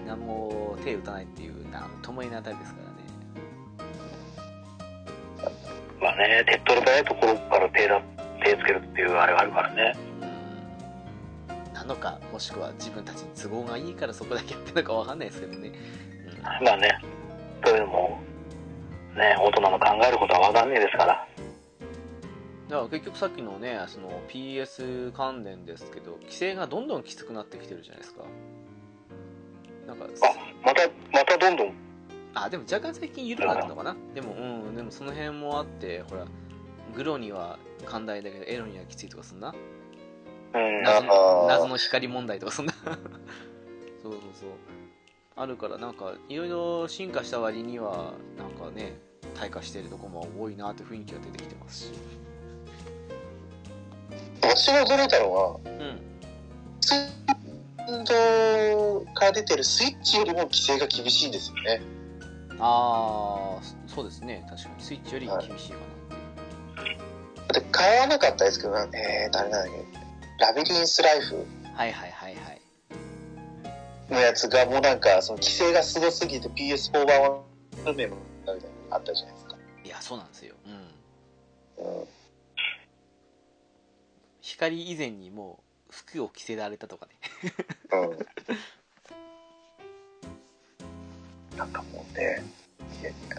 何も手打たないっていう何とも言えないタイプですからねまあね、手っ取り早いところから手だ手つけるっていうあれがあるからね。うんなのかもしくは自分たちに都合がいいからそこだけやってるのかわかんないですけどね、うん。まあね、そういうのも、ね、大人の考えることはわかんねえですから。だから結局さっきのねその PS 関連ですけど規制がどんどんきつくなってきてるじゃないですか。なんかあ、また、またどんどん、あでも若干最近緩くなってるのかな。でもうんでもその辺もあってほらグロには寛大だけどエロにはきついとかそんな？うん、謎の光問題とかそんな？そうそうそう。あるからなんかいろいろ進化した割にはなんかね退化してるとこも多いなって雰囲気が出てきてますし。私が驚いたのは、うん。スイッチから出てるスイッチよりも規制が厳しいんですよね。ああそうですね。確かに。スイッチより厳しいかな。ってい。う、だって買わなかったですけど、えー、誰なんだっけ？ラビリンスライフ。はいはいはいはい。のやつがもうなんか、その規制がすごすぎて PS4 版は不明みたいなのあったじゃないですか。いやそうなんですよ。うん。うん、光以前にもう服を着せられたとかね。うん。なんかもうね、いやいや。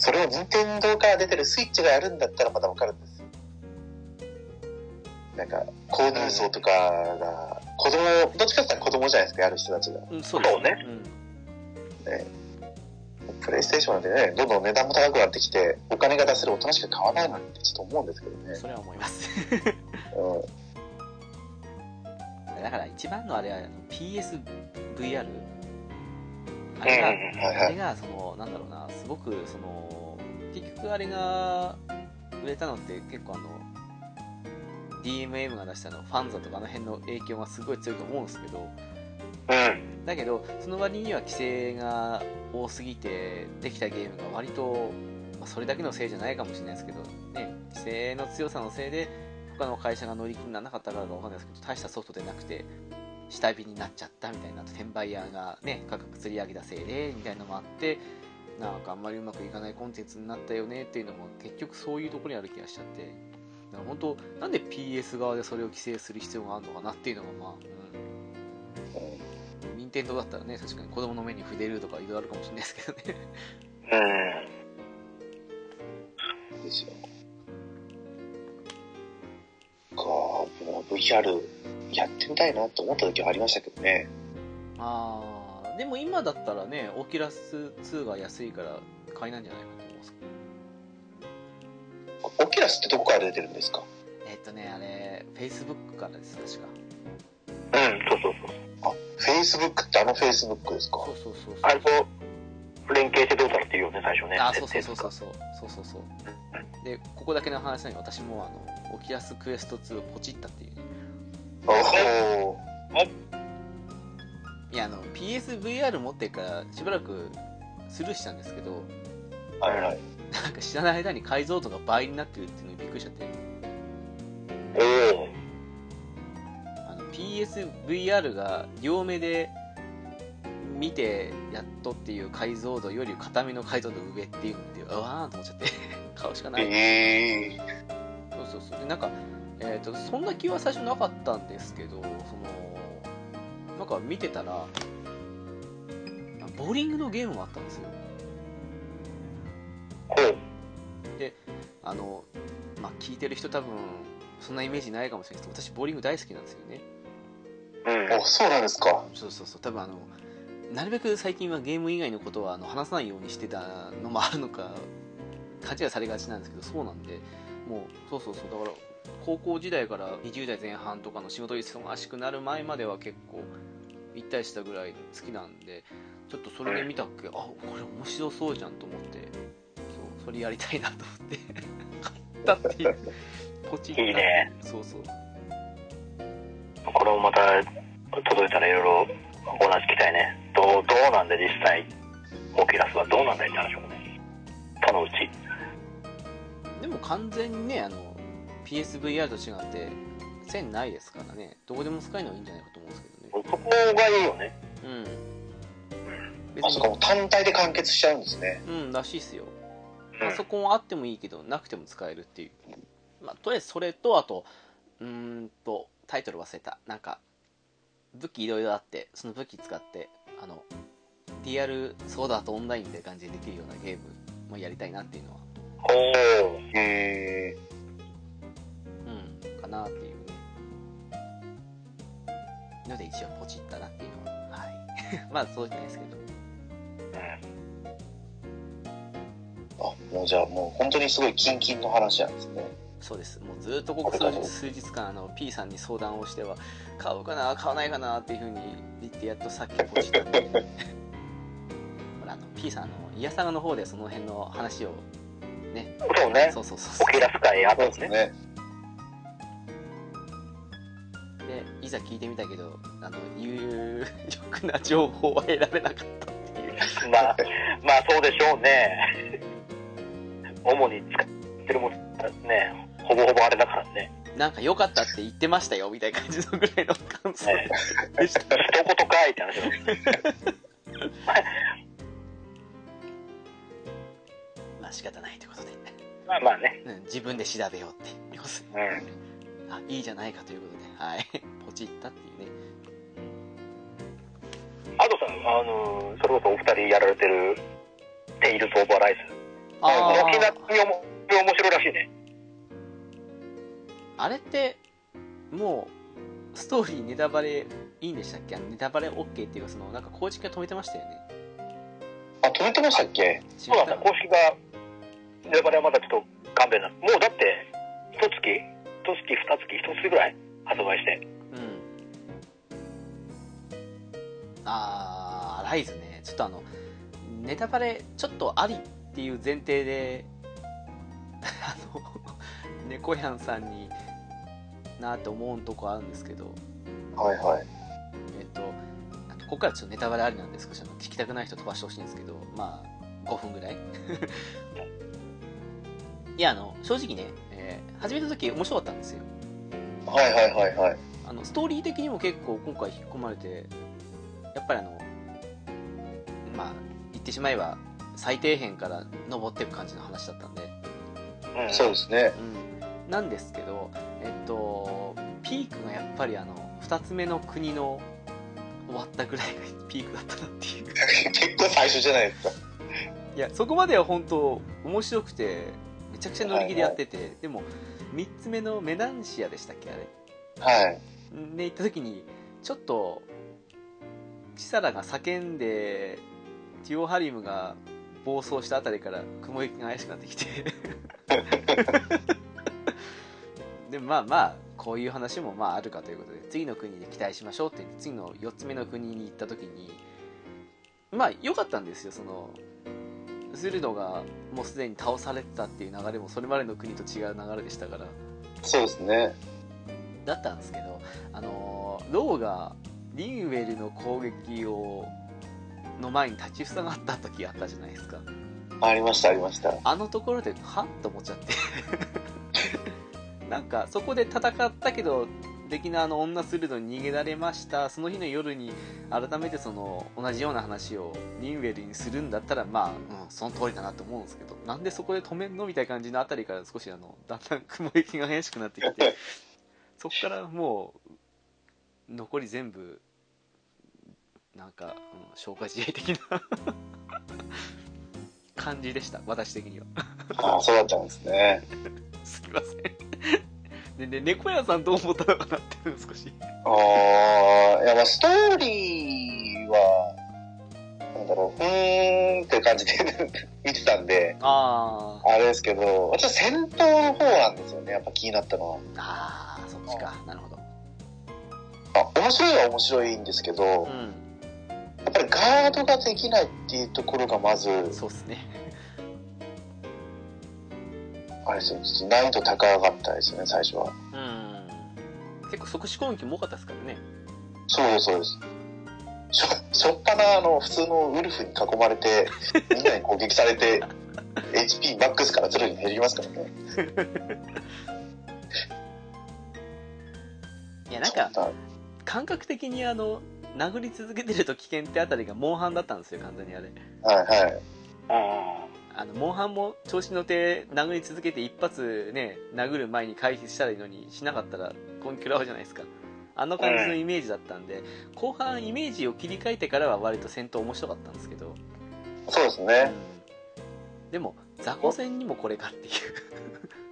それを任天堂から出てるスイッチがやるんだったらまだわかるんですよ。なんか、購入層とかが、子供、どっちかって言ったら子供じゃないですか、やる人たちが。うんそうですそうねプレイステーションなんてね、どんどん値段も高くなってきて、お金が出せる大人しか買わないのにってちょっと思うんですけどね。うんそれは思いますうん。だから一番のあれはあれが、はいはい。あれがそのなんだろうなすごくその結局あれが売れたのって結構あの DMM が出したのファンザとかあの辺の影響がすごい強いと思うんですけどうん。だけどその割には規制が多すぎてできたゲームが割と、まあ、それだけのせいじゃないかもしれないですけどね規制の強さのせいで他の会社が乗り気にならなかったからかわかんないですけど大したソフトでなくて下火になっちゃったみたいな転売屋がね価格釣り上げたせいでみたいなのもあってなんかあんまりうまくいかないコンテンツになったよねっていうのも結局そういうところにある気がしちゃってだから本当なんで PS 側でそれを規制する必要があるのかなっていうのがまあ、うん、任天堂だったらね確かに子供の目に触れるとかいろいろあるかもしれないですけどねうん。ですよ。か、もう VR やってみたいなと思った時はありましたけどね。ああ、でも今だったらね、オキラス2が安いから買いなんじゃないかと思いますオキラスってどこから出てるんですか？えっとね、あれ、Facebook からです、確か。うん、そうそうそう。あ、Facebook ってあの Facebook ですか？そうそうそうそう。あれと連携してどうだっていうよね、最初ね。あ、そうそうそうそう。そうそうそう。でここだけの話なのに私もあの Oculus Quest 2をポチったっていうねおおいやあの PSVR 持ってからしばらくスルーしたんですけどはいはい。なんか知らない間に解像度が倍になってるっていうのにびっくりしちゃっておお。PSVR が両目で見てやっとっていう解像度より片目の解像度上っていうのを見てうわーんと思っちゃって買うしかない、ええそうそうそうでなんか、えー、とそんな気は最初なかったんですけどそのなんか見てたらボーリングのゲームがあったんですよほう。あのまあ聞いてる人多分そんなイメージないかもしれないですけど私ボーリング大好きなんですよねうん。お、そうなんですか。そうそうそう多分あのなるべく最近はゲーム以外のことはあの話さないようにしてたのもあるのか勘違いされがちなんですけどそうなんでもうそうそうそうだから高校時代から20代前半とかの仕事忙しくなる前までは結構行ったりしたぐらい好きなんでちょっとそれで見たっけあこれ面白そうじゃんと思ってそうそれやりたいなと思って買ったっていうポチったいいねそうそうこれもまた届いたらいろいろお話聞きたいね。どう、どうなんで実際、オキュラスはどうなんだいって話もね。そのうち。でも完全にねあの PSVR と違って線ないですからね。どこでも使えるのはいいんじゃないかと思うんですけどね。そこがいいよね。うん。別あ、そっか、もう単体で完結しちゃうんですね。うんらしいっすよ。うん。パソコンあってもいいけどなくても使えるっていう。まあとりあえずそれとあとうーんとタイトル忘れた。なんか武器いろいろあってその武器使ってあの DR ソードアートオンラインで感じでできるようなゲームもやりたいなっていうのはほう。へえうん。かなっていうねので一応ポチったなっていうのははいまあそうじゃないですけどあ、もうじゃあもう本当にすごいキンキンの話なん。ですね。そうですもうずっとここ数日数日間あの P さん。に相談をしては買おうかな買わないかなっていうふうに言ってやっとさっきポチったん。でほらあの P さん。あのイヤサガの方でその辺の話をねそうね。そうそうそうオキュラス会あったもんね。ね。でいざ聞いてみたけどあの有力な情報は得られなかったっていう まあ、まあそうでしょうね。主に使ってるもんね、ほぼほぼあれだからね。なんか良かったって言ってましたよみたいな感じのぐらいの感想ねでした 一言かいって話だ あ仕方ないということで、まあまあね。うん、自分で調べようって要するにうん。あいいじゃないかということで。はい。ポチったっていうね。アドさん、あのーそれこそお二人やられてる、テイルズ・オブ・アライズ。あ軒ー並み面白いらしいね。あれってもうストーリーネタバレいいんでしたっけ？ネタバレ OK っていうかそのなんか公式が止めてましたよね。あ、止めてましたっけ？そうなんだ、公式が、ネタバレはまだちょっと勘弁な。もうだって、一月、一月、二月、一月ぐらい発売して。うんあーライズねちょっとあのネタバレちょっとありっていう前提で あの猫やんさんになって思うとこあるんですけどはいはい。えっとここからちょっとネタバレありなんで少しあの聞きたくない人飛ばしてほしいんですけどまあ5分ぐらいいやあの正直ね、えー始めた時面白かったんですよはいはいはいはい。あのストーリー的にも結構今回引っ込まれてやっぱりあのまあ言ってしまえば最底辺から登っていく感じの話だったんで、うんそうですね。うん、なんですけどえっとピークがやっぱりあの2つ目の国の終わったぐらいが ピークだったなっていう 結構最初じゃないですか。いやそこまでは本当面白くてめちゃくちゃ乗り気でやってて、でも3つ目のメナンシアでしたっけあれ？はい。で行った時にちょっとキサラが叫んでティオハリムが暴走したあたりから雲行きが怪しくなってきて。でまあまあこういう話もまああるかということで次の国で期待しましょうって言って次の4つ目の国に行った時にまあ良かったんですよそのズルノがもうすでに倒されてたっていう流れもそれまでの国と違う流れでしたからそうですね。だったんですけど、あのーローがリンウェルの攻撃をの前に立ちふさがった時あったじゃないですかありましたありました。あのところではっと思っちゃって なんかそこで戦ったけど敵のあの女スルドに逃げられました。その日の夜に改めてその同じような話をリンウェルにするんだったらまあ、うん、その通りだなと思うんですけどなんでそこで止めんのみたいな感じのあたりから少しあのだんだん雲行きが怪しくなってきてそこからもう残り全部なんか、うん、消化試合的な感じでした。私的には。ああ、そうだったんですね。すみませんでね猫屋さんどう思ったのかなっていうの少し。ああ、いや、まあ、ストーリーは、なんだろう、うーんって感じで見てたんで、ああれですけど、私は戦闘の方なんですよね、やっぱ気になったのは。あああそっちか。なるほど。あ面白いは面白いんですけど、やうっぱりガードができないっていうところがまず、んそうっすねあれですよ、ちょっと難易度高かったですよね、最初は。うん結構即死攻撃も多かったですからねそうです、そうです。しょ、しょっぱな、あの、普通のウルフに囲まれて、みんなに攻撃されて、HP マックスからゼロに減りますからね。いやなんか感覚的にあの殴り続けてると危険ってあたりがモンハンだったんですよ完全にあれはいはい。うん。あのモンハンも調子乗って殴り続けて一発ね殴る前に回避したらいいのにしなかったら根気食らうじゃないですかあの感じのイメージだったんで、後半イメージを切り替えてからは割と戦闘面白かったんですけど、そうですうね。んでも雑魚戦にもこれかっていう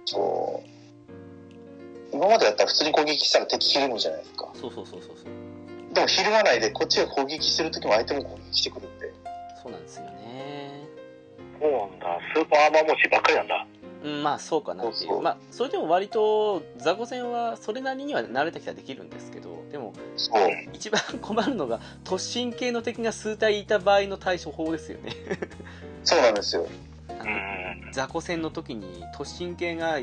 そう。今までだったら普通に攻撃したら敵ひるむじゃないですか。そうそうそうそうそうでもひるまないで、こっちが攻撃してる時も相手も攻撃してくるんで。そうなんですよねそうなんだ。スーパーアーマー持ちばっかりなんだ。うんまあそうかなっていうまあそれでも割と雑魚戦はそれなりには慣れてきたらできるんですけどでも。一番困るのが突進系の敵が数体いた場合の対処法ですよね そうなんですよ。あのうん。雑魚戦の時に突進系が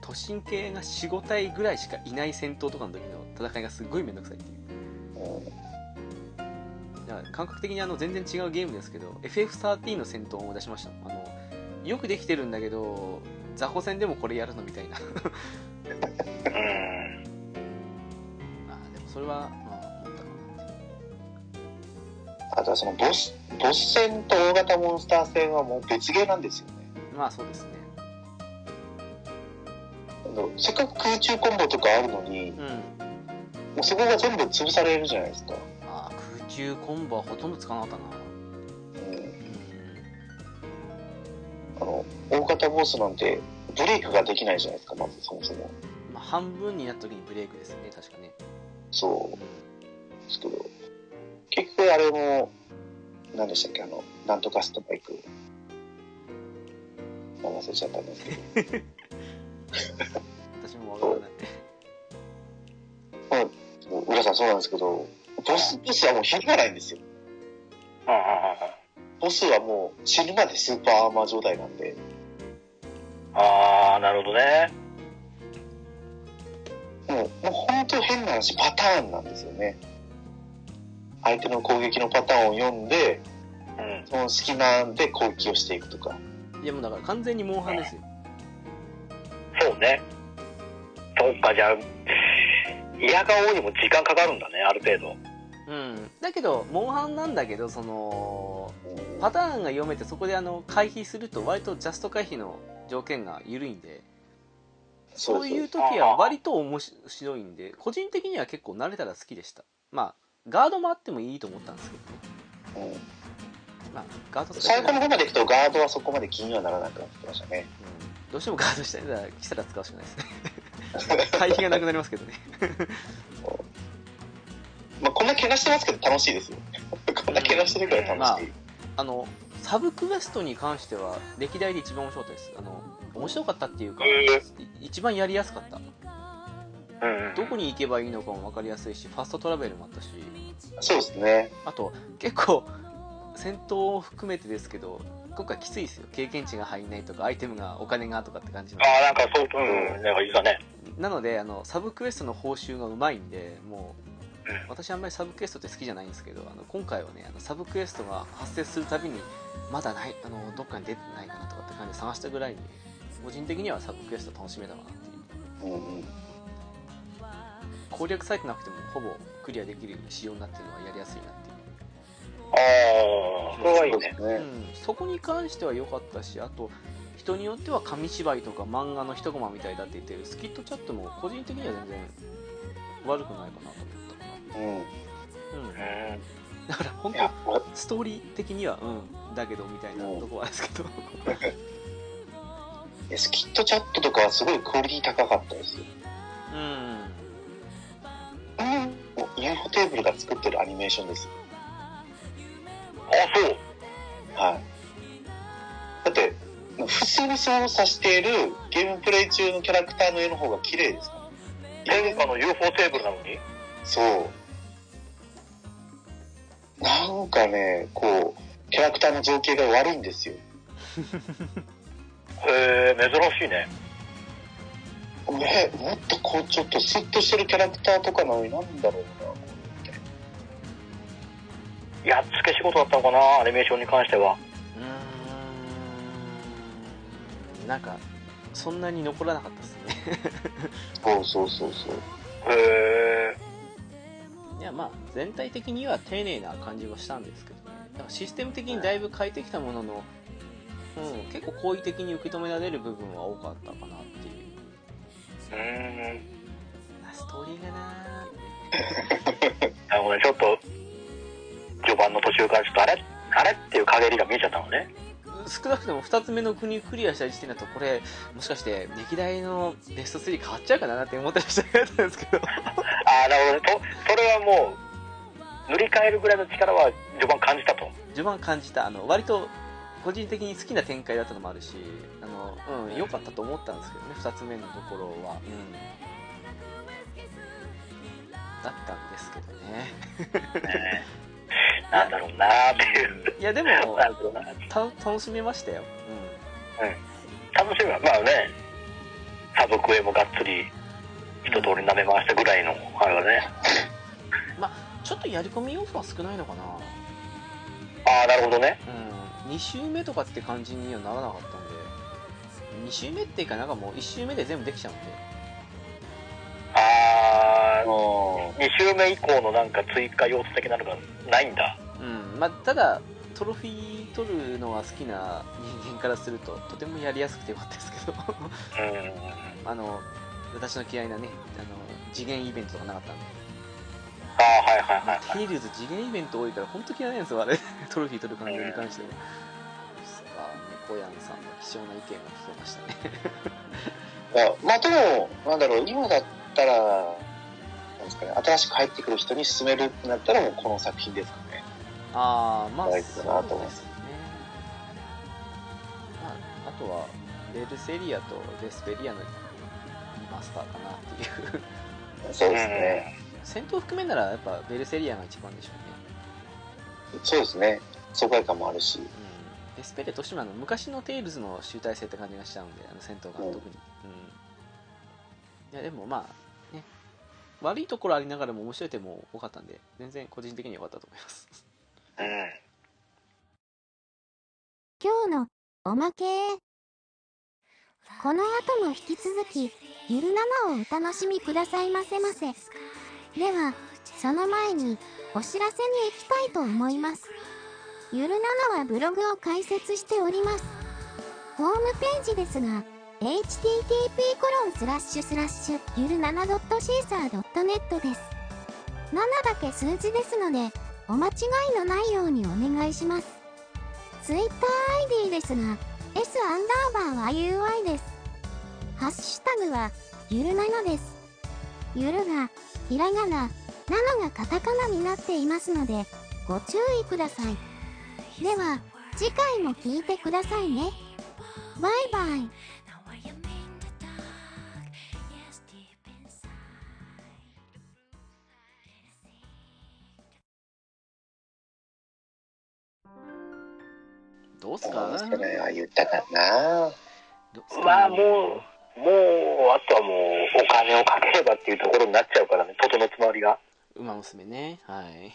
突進系が45体ぐらいしかいない戦闘とかの時の戦いがすごい面倒くさいっていう感覚的にあの全然違うゲームですけど FF13 の戦闘を思い出しましたあのよくできてるんだけど雑魚戦でもこれやるのみたいなうん。あでもそれは、まあ、思ったかなあとはそのボス、ボス戦と大型モンスター戦はもう別ゲーなんですよね。まあそうですねせっかく空中コンボとかあるのに、うんもうそこが全部潰されるじゃないですか。中コンボはほとんどつかなかったな。うん、うんあの、大型ボスなんて、ブレイクができないじゃないですか、まずそもそも。まあ、半分になった時にブレイクですね確かね。そう。ですけど、結局あれも、何でしたっけ、あの、なんとかストライク。忘れちゃったんですけど。私もわからない。浦さんそうなんですけど、ボス、ボスはもうひるがないんですよ。ボスはもう死ぬまでスーパーアーマー状態なんで、ああ、なるほどね。もう、もう本当変な話、パターンなんですよね。相手の攻撃のパターンを読んで、うん。その隙間で攻撃をしていくとか。いやもうだから完全にモンハンですよそうね。そうか、じゃあ、嫌顔にも時間かかるんだね、ある程度。うん。だけどモンハンなんだけどそのパターンが読めてそこであの回避すると割とジャスト回避の条件が緩いんでそういう時は割と面白いんで個人的には結構慣れたら好きでした。まあガードもあってもいいと思ったんですけどね。うん。まあガード使最後のうん方まで行くとガードはそこまで気にはならなくなってきましたね。どうしてもガードしたら来たら使うしかないですね。回避がなくなりますけどね。ま あこんな怪我してますけど楽しいですよ。こんな怪我してるから楽しい。あのサブクエストに関しては歴代で一番面白かったですあの面白かったっていうか、一番やりやすかった。どこに行けばいいのかも分かりやすいしファストトラベルもあったしそうですね。あと結構戦闘を含めてですけど今回きついですよ経験値が入んないとかアイテムがお金がとかって感じのああ、なんかそう、うん、なんかいいだね。なのであのサブクエストの報酬がうまいんでもううん私あんまりサブクエストって好きじゃないんですけどあの今回はねあのサブクエストが発生するたびにまだないあのどっかに出てないかなとかって感じで探したぐらいに個人的にはサブクエスト楽しめたかなっていううんうん。攻略されてなくてもほぼクリアできる仕様になってるのはやりやすいなっていうああ、それはいいね。そうですね。うん、そこに関しては良かったしあと人によっては紙芝居とか漫画の一コマみたいだって言ってるスキットチャットも個人的には全然悪くないかなと思うん。だから本当ストーリー的にはうんだけどみたいなとこはあるんですけど スキットチャットとかはすごいクオリティ高かったですよ。うんうん。もう UFO テーブルが作ってるアニメーションですよ。あ、そう。はい。だって、普通に操作しているゲームプレイ中のキャラクターの絵の方が綺麗ですから。天下の UFO テーブルなのにそう。なんかね、こう、キャラクターの造形が悪いんですよ。へえ、珍しいね。ね、もっとこう、ちょっとスッとしてるキャラクターとかなのになんだろうな。やっつけ仕事だったのかな、アニメーションに関しては。うーんなんかそんなに残らなかったですね そうそうそうそう。へえ。いやまあ全体的には丁寧な感じはしたんですけどね。だからシステム的にだいぶ変えてきたものの、うん、結構好意的に受け止められる部分は多かったかなっていう。うーん。まあストーリーがななるほどね、ちょっと、序盤の途中からちょっとあれあれっていう陰りが見えちゃったのね。少なくとも2つ目の国クリアした時点だとこれもしかして歴代のベスト3変わっちゃうかなって思ったりしてたんですけど。ああ、なるほど。それはもう、塗り替えるぐらいの力は序盤感じたと。序盤感じた。あの割と個人的に好きな展開だったのもあるしあのうん。良かったと思ったんですけどね2つ目のところは。うん。だったんですけどね。ね なんだろうなーっていう。いやでも。た楽しめましたよ、楽しみは、まあね、サブクエもがっつり一通り舐め回したぐらいの、あれはね。うん、ちょっとやり込み要素は少ないのかなああ、なるほどね。うん2周目とかって感じにはならなかったんで2周目っていうかなんかもう1周目で全部できちゃうんで2周目以降のなんか追加要素的なのがないんだ。うんまあ、ただトロフィー取るのが好きな人間からするととてもやりやすくてよかったですけどうん。あの私の嫌いなねあの次元イベントとかなかったんでああ、はいはいはいはい。テイルズ次元イベント多いから本当嫌いなんですよあれ トロフィー取る感じに関してはさあ猫やんさんの貴重な意見が聞けましたね まあでも、なんだろう、今だったら、なんですかね、新しく入ってくる人に勧めるってなったらもうこの作品ですかね。ああまあ大そうですね、まあ、あとはベルセリアとデスペリアのリマスターかなっていう。そうですね。戦闘含めならやっぱベルセリアが一番でしょうね。そうですね。疎外感もあるし。うん、デスペリアとしてもあの昔のテイルズの集大成って感じがしちゃうんであの戦闘が特に、うん。いやでもまあね悪いところありながらも面白い点も多かったんで全然個人的には良かったと思います。うん。今日のおまけ。この後も引き続きゆる7をお楽しみくださいませませ。ではその前にお知らせに行きたいと思います。ゆる7はブログを開設しております。ホームページですが http コロンスラッシュスラッシュゆる 7.caesar.net です7だけ数字ですのでお間違いのないようにお願いします TwitterID ですが S アンダーバーは UI です。ハッシュタグはゆる7です。ゆるがひらがな、7がカタカナになっていますのでご注意ください。では次回も聞いてくださいね。バイバイ。どうすか？そうですかね。あ、言ったかな。まあもう、もう、あとはもう、お金をかければっていうところになっちゃうからね、整のつまりが。馬娘ねはい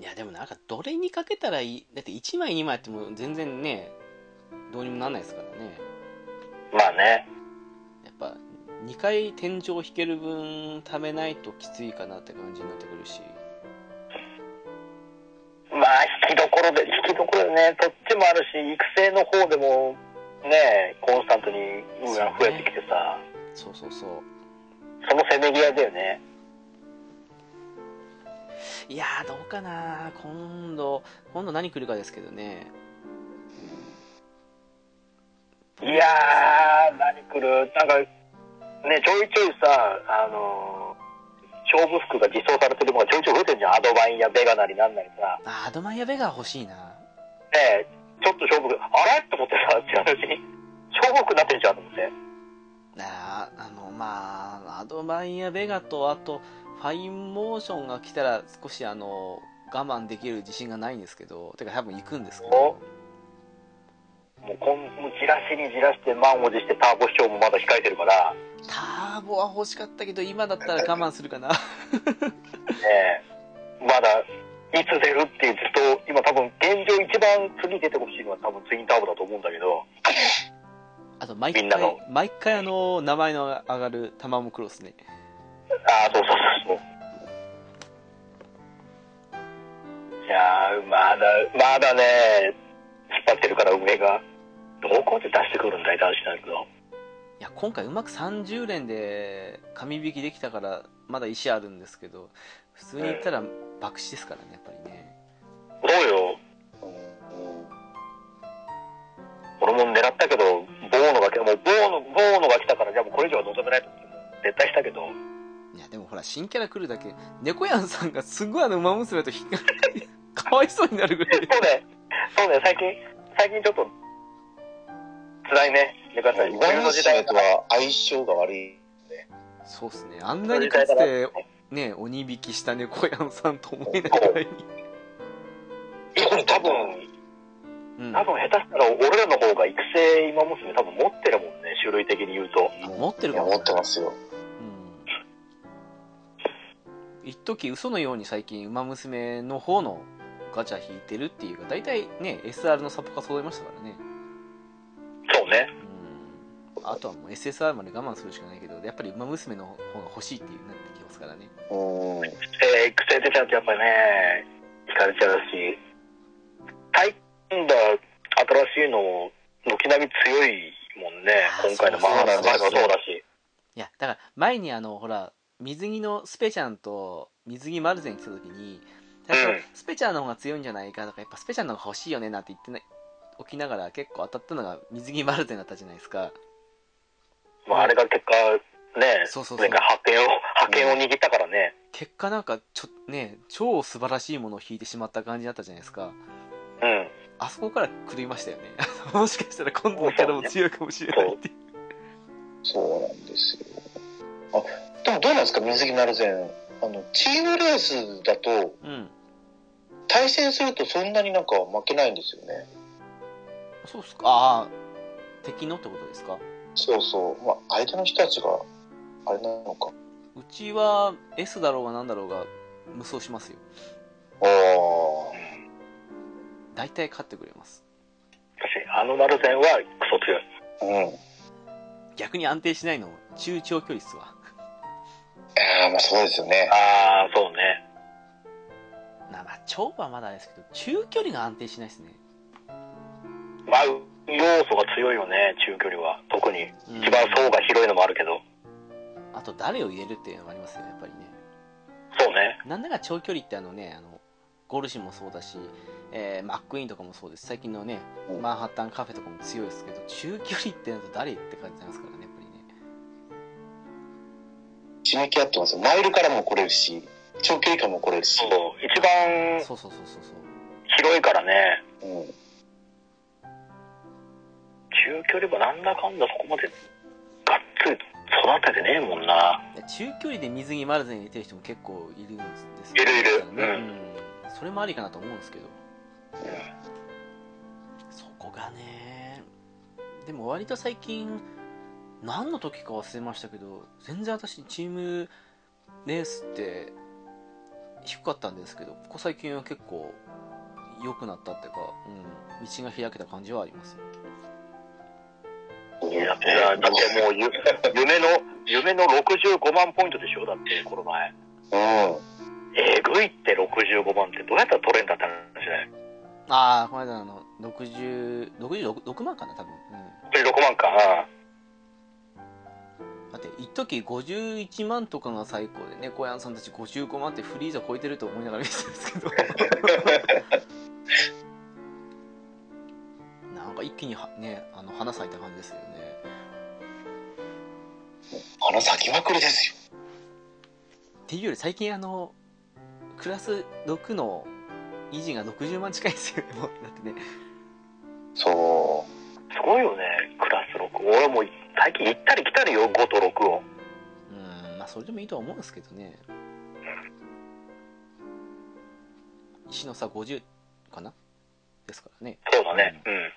いやでもなんかどれにかけたらいい？だって1枚2枚やっても全然ねどうにもなんないですからねまあね。やっぱ2回天井引ける分食べないときついかなって感じになってくるしまあ、引きどころで、引きどころでね、そっちもあるし、育成の方でも、ね、コンスタントに運が増えてきてさ、そうそうそう。そのせめぎ合いだよね。いやーどうかな。今度今度何来るかですけどね。いやー、何来る？なんか、ね、ちょいちょいさ、あのー勝負服が実装されてるものがちょいちょい増えてるじゃん。アドマイヤベガなりなんなりさ。あアドマイヤベガ欲しいなねちょっと勝負服、あれ？と思ってさ、知らないうちに。勝負服になってるじゃんと思って。あーあのまあアドマイヤベガとあとファインモーションが来たら少しあの我慢できる自信がないんですけどてか多分行くんですけどもうこん、もうじらしにじらして満を持してターボ師匠もまだ控えてるから、ターボは欲しかったけど今だったら我慢するかな。ねまだ、いつ出るっていうずっと、今多分現状一番次出てほしいのは多分ツインターボだと思うんだけど、あと毎回毎回あの名前の上がるタマモクロスね。ああ、そうそうそうそう。いやー、まだ、まだね、引っ張ってるから上が、どこで出してくるんだいって話になるけど。いや今回うまく30連で紙引きできたからまだ石あるんですけど普通に言ったら爆死ですからねやっぱりね。そうよ。うん俺も狙ったけど、ボーノが来た、もうボーノ、ボーノが来たから、じゃあもうこれ以上は望めないと思って、絶対したけど、いやでもほら新キャラ来るだけ。猫やんさんがすごいあの馬娘と引っかかわいそうになるぐらい。そうね、そうね、最近、最近ちょっと、辛いね。よかった。馬娘とは相性が悪い。そうっすねあんなにかつてね鬼引きした猫やんさんと思えないぐらいにこれ多分、うん多分下手したら俺らの方が育成今娘多分持ってるもんね、種類的に言うと。あ持ってるかも持ってますよ。うん一時嘘のように最近馬娘の方のガチャ引いてるっていうか大体ね SR のサポが揃いましたからねそうね。うんあとはもう SSR まで我慢するしかないけどやっぱり馬娘の方が欲しいっていうなってきますからねうん。えー、育成出ちゃうとやっぱりね、惹かれちゃうし、最近だ、新しいの、軒並み強いもんね今回のマそうなんですハもそうだし。いや、だから前にあの、ほら、水着のスペチャンと水着マルゼン来た時に、最初、うんスペチャンの方が強いんじゃないかとか、やっぱスペチャンの方が欲しいよねなんて言ってね、おきながら結構当たったのが水着マルゼンだったじゃないですか。まあ、あれが結果、ね、そうそうそう覇権を、覇権を握ったからね。結果なんか、ちょ、ね、超素晴らしいものを引いてしまった感じだったじゃないですか。うん。あそこから狂いましたよね。もしかしたら今度のキャラも強いかもしれないっていう。そうなんですよ。あ、でもどうなんですか、水木なるぜん。あの、チームレースだと、うん。対戦するとそんなになんか負けないんですよね。そうっすか。ああ、敵のってことですか？そうそう。まあ、相手の人たちが、あれなのか。うちは S だろうがなんだろうが無双しますよ。ああ。大体勝ってくれます。私、あのマルゼンはクソ強い。うん。逆に安定しないの、中長距離っすわ。ああ、まあそうですよね。ああ、そうね。なまあ、超はまだですけど、中距離が安定しないですね。まあ、要素が強いよね、中距離は。特に。うん一番層が広いのもあるけど。あと、誰を入れるっていうのがありますよね、やっぱりね。そうね。なんだか長距離ってあのね、あの、ゴルシンもそうだし、えーマックイーンとかもそうです。最近のね、うんマンハッタンカフェとかも強いですけど、中距離ってなると誰って感じなんですからね、やっぱりね。締め切合ってますよ。マイルからも来れるし、長距離からも来れるしそ。う。一番そうそうそうそう。広いからね。うん。中距離はなんだかんだそこまでがっつり育ててねえもんな。中距離で水着マルゼン入れてる人も結構いるんですよいるいるねうんうんそれもありかなと思うんですけど、そこがねでも割と最近何の時か忘れましたけど全然私チームレースって低かったんですけどここ最近は結構良くなったっていうか、うん、道が開けた感じはありますいやだってだってもうゆ夢の、夢の65万ポイントでしょだって、この前。うん。えぐいって65万ってどうやったら取れんだって話ね。ああこの間あの60 66 6万かな多分、うん、66万か。だって一時51万とかが最高でね小山さんたち55万ってフリーザ超えてると思いながら見てたんですけど。なんか一気にはねあの花咲いた感じですよね。花咲きまくりですよ。っていうより最近あのクラス6の維持が60万近いですよねもう。だってね。そすごいよね、クラス6。俺もう最近行ったり来たりよ、5と6を。うんまあそれでもいいとは思うんですけどね石の差50かな？ですからねそうだね。うん。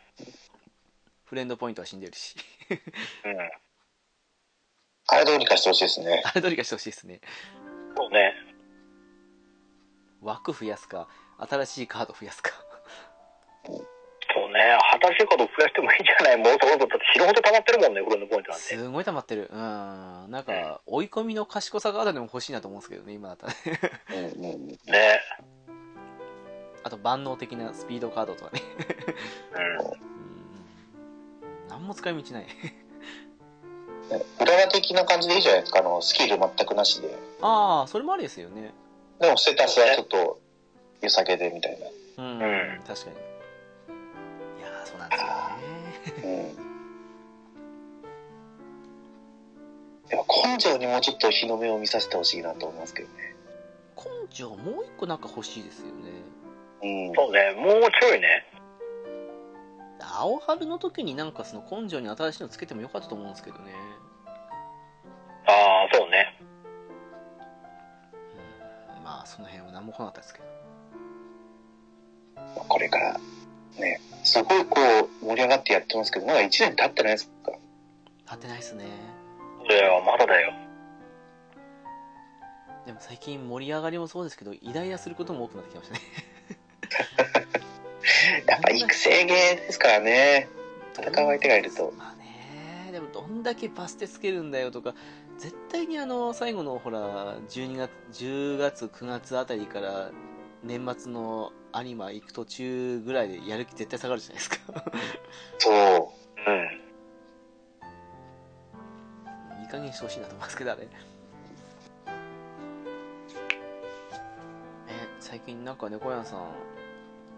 フレンドポイントは死んでるしうん。う。あれどうにかしてほしいですね。あれどうにかしてほしいですねそうね。枠増やすか新しいカード増やすかね。新しいこと増やしてもいいんじゃない？もうそろそろだって死ぬほど溜まってるもんね、フレンドポイントなんて。すごい溜まってるうんなんか追い込みの賢さカードでも欲しいなと思うんですけどね今だったらねうんうん。ね。あと万能的なスピードカードとかねうん。うん何も使い道ない裏技的な感じでいいじゃないですか。あの、スキル全くなしで。ああそれもありですよねでも、ステータスはちょっと、良さげでみたいな。うん、うん確かにそうなんですよねうん。やっぱ根性にもうちょっと日の目を見させてほしいなと思いますけどね。根性もう一個なんか欲しいですよねうん。そうね。もうちょいね。青春の時になんかその根性に新しいのつけてもよかったと思うんですけどねああ、そうね。うんまあその辺は何も来なかったですけどこれから、ね、すごいこう、盛り上がってやってますけど、まだ1年経ってないですか？立ってないっすねいや、まだだよ。でも最近盛り上がりもそうですけどイライラすることも多くなってきましたね やっぱ育成芸ですからね。戦う相手がいると。まあねでもどんだけバステつけるんだよとか絶対にあの最後のほら12月10月9月あたりから年末のアニマ行く途中ぐらいでやる気絶対下がるじゃないですかそう。うん。加減してほしいなと思いますけど、あれ。え、最近なんか猫屋さん、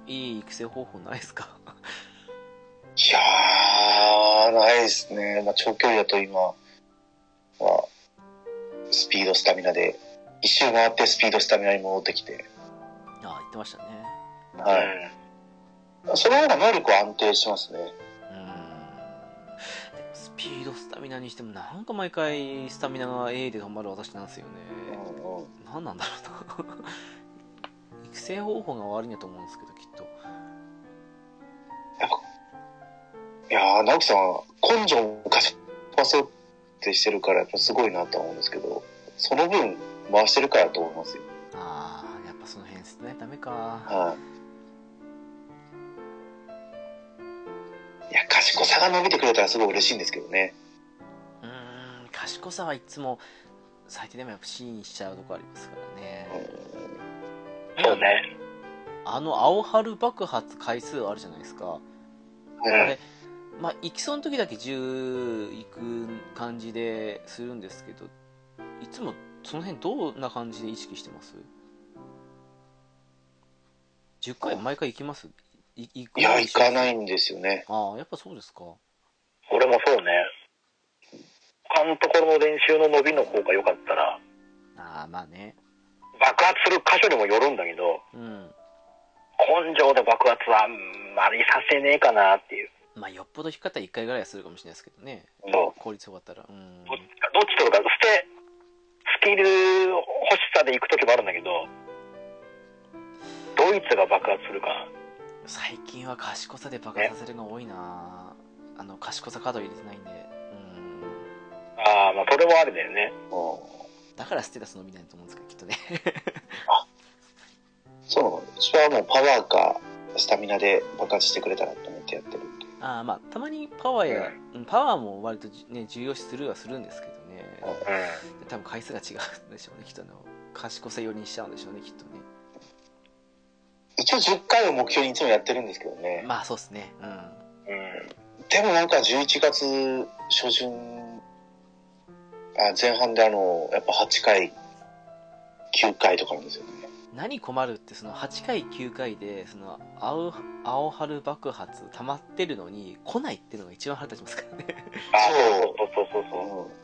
いい育成方法ないですか？いやー、ないですね。まあ、長距離だと今は、スピード、スタミナで、一周回ってスピード、スタミナに戻ってきて、ああ、言ってましたね。はい。その方が能力は安定しますね。うーん。でもスピード、スタミナにしても、なんか毎回、スタミナが A で止まる私なんですよね。うんうん何なんだろうな。育成方法が悪いんだと思うんですけど、きっと。いやー、直樹さん、根性を貸しパせってしてるから、やっぱすごいなと思うんですけど、その分、回してるからと思いますよ。ああ、やっぱその辺ですね。ダメか。はい。いや、賢さが伸びてくれたらすごい嬉しいんですけどね。うーん、賢さはいつも、最低でもやっぱ C にしちゃうとこありますからね。そうね。あの、青春爆発回数あるじゃないですか。うん。あれ、まあ、行きそうの時だけ10行く感じでするんですけど、いつもその辺どんな感じで意識してます ?10 回毎回行きます？い行くいや、行かないんですよね。ああ、やっぱそうですか。俺もそうね。他のところの練習の伸びの方が良かったら、ああ、まあね。爆発する箇所にもよるんだけど、うん。根性で爆発はあんまりさせねえかなっていう。まあ、よっぽど引っかかったら1回ぐらいはするかもしれないですけどね。そう効率よかったら。うん。どっちかどっちとるか、捨て、スキル欲しさで行く時もあるんだけど、ドイツが爆発するか。最近は賢さで爆発させるのが多いなあの、賢さカード入れてないんで。うん。ああ、まあそれもあるだよね。うんだからステータス伸びないと思うんですけど、きっとね。そう、私はもうパワーかスタミナで爆発してくれたらと思ってやってる。ああまあたまにパワーや、うんパワーも割とじね重要視するはするんですけどねう多分回数が違うんでしょうねきっとあの賢さ寄りにしちゃうんでしょうねきっとね一応10回を目標にいつもやってるんですけどね。まあそうっすねうんん。うん。でもなんか11月初旬、あ前半であの、やっぱ8回、9回とかなんですよね。何困るってその8回9回でその青青春爆発溜まってるのに来ないっていうのが一番腹立ちますからねあそうそうそうそうそう。うん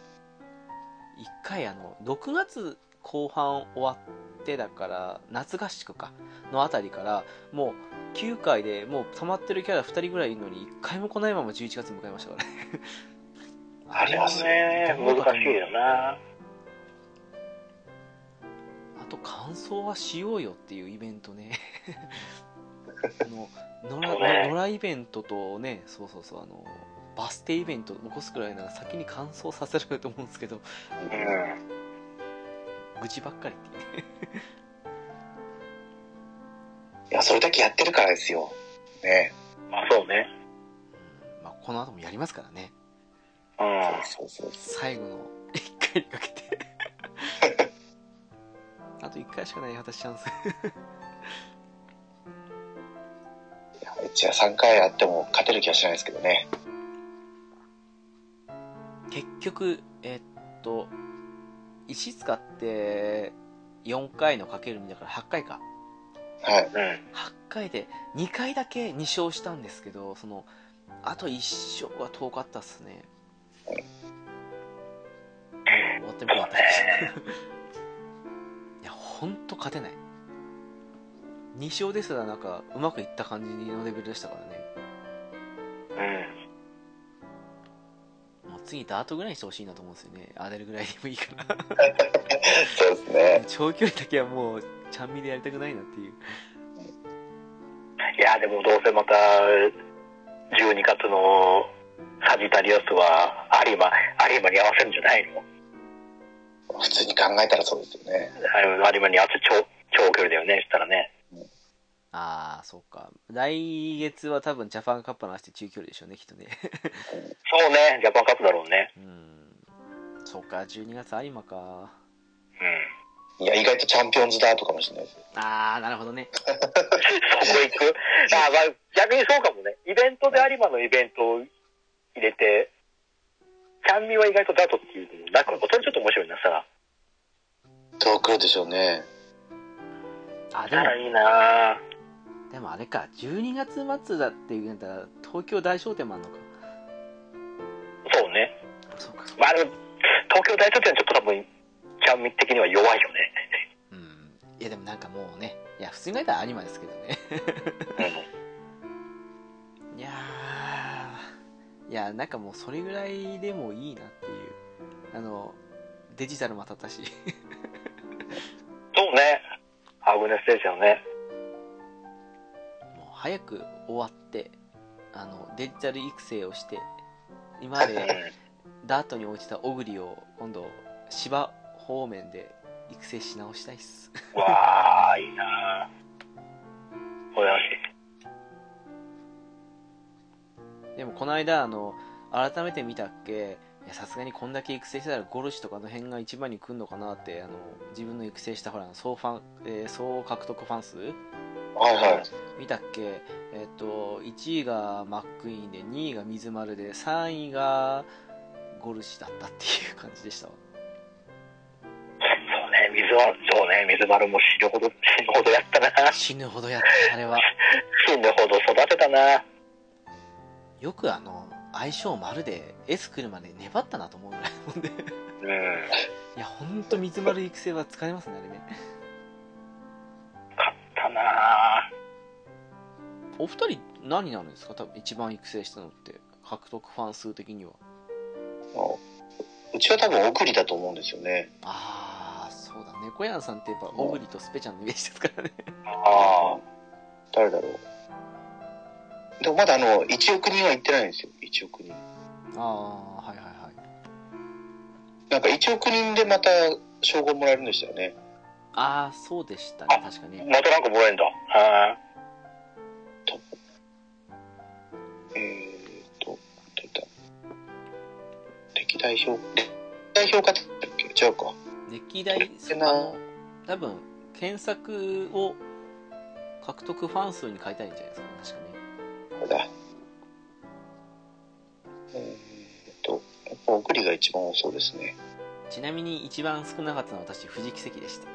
一回あの6月後半終わってだから夏合宿かのあたりからもう9回でもう溜まってるキャラ2人ぐらいいるのに1回も来ないまま11月迎えましたからね ありますね難しいよな。あと感想はしようよっていうイベントね あの野良ね野良イベントとねそうそうそうあのバス停イベント起こすくらいなら先に完走させると思うんですけどうん。愚痴ばっかりっていうねいや、それだけやってるからですよ。ね。まあそうね。うんまあ、この後もやりますからねうん。そうそうそう。最後の1回にかけて あと1回しかない私チャンス いやうちは3回あっても勝てる気はしないですけどね。結局えっと石使って4回のかける2だから8回かはい。うん。8回で2回だけ2勝したんですけどそのあと1勝は遠かったっすね終わってみたかった いやほんと勝てない2勝ですらなんかうまくいった感じのレベルでしたからねうん。もう次ダートぐらいにしてほしいなと思うんですよね当てるぐらいでもいいからそうですね。長距離だけはもうちゃんみでやりたくないなっていういや、でもどうせまた、12月のサジタリアスは有馬、有馬に合わせるんじゃないの？普通に考えたらそうですよね。有馬に合わせ長長距離だよね、したらね。ああそうか来月は多分ジャパンカップの話して中距離でしょうねきっとねそうね、ジャパンカップだろうね。うんそうか12月有馬かうん。いや、意外とチャンピオンズダートかもしれないですよ。ああなるほどねそこ行く？あ、まあ、逆にそうかもね。イベントで有馬のイベントを入れて、キャンミは意外とダートっていうのもなく、それちょっと面白いなさ。どう来るでしょうね。あでもいいなでもあれか12月末だっていうんだったら東京大商店もあんのかそうね。そうかまあでも、東京大書店はちょっと多分、キャンミ的には弱いよね。うんいやでもなんかもうねいや普通に考えたらアニマですけどねうん。いやーいやなんかもうそれぐらいでもいいなっていうあのデジタルも当たったし そうね。アグネステーションね。早く終わってあのデジタル育成をして今まうん。でダートに落ちたオグリを今度芝方面で育成し直したいっすわー、いいな。でもこの間あの改めて見たっけさすがにこんだけ育成してたらゴルシュとかの辺が一番に来るのかなってあの自分の育成したほら総ファン、えー総獲得ファン数はいはい。見たっけ？えっと1位がマックイーンで2位が水丸で3位がゴルシュだったっていう感じでしたわそうね、水は、そうね、水丸も死ぬほど、死ぬほどやったな。死ぬほどやったあれは 死ぬほど育てたな。よくあの相性丸で S 来るまで粘ったなと思うぐらいもんでうん。いやほんと水丸育成は使えますねあれねなお二人何になるんですか？多分一番育成したのって獲得ファン数的にはうちは多分送りだと思うんですよね。ああそうだ猫やんさんってやっぱオグリとスペちゃんのイメージですからねあ誰だろう。でもまだあの、1億人は行ってないんですよ。1億人。ああはいはいはいなんか1億人でまた称号もらえるんでしたよね。ああそうでしたね確かあ。にまたなんかもらえんだ。はえーっと、どういった歴代評、歴代評価だっけ違うか。歴代そんな多分検索を獲得ファン数に変えたいんじゃないですか確かねこれだ。えーっと、やっぱ送りが一番多そうですね。ちなみに一番少なかったのは私藤木関でした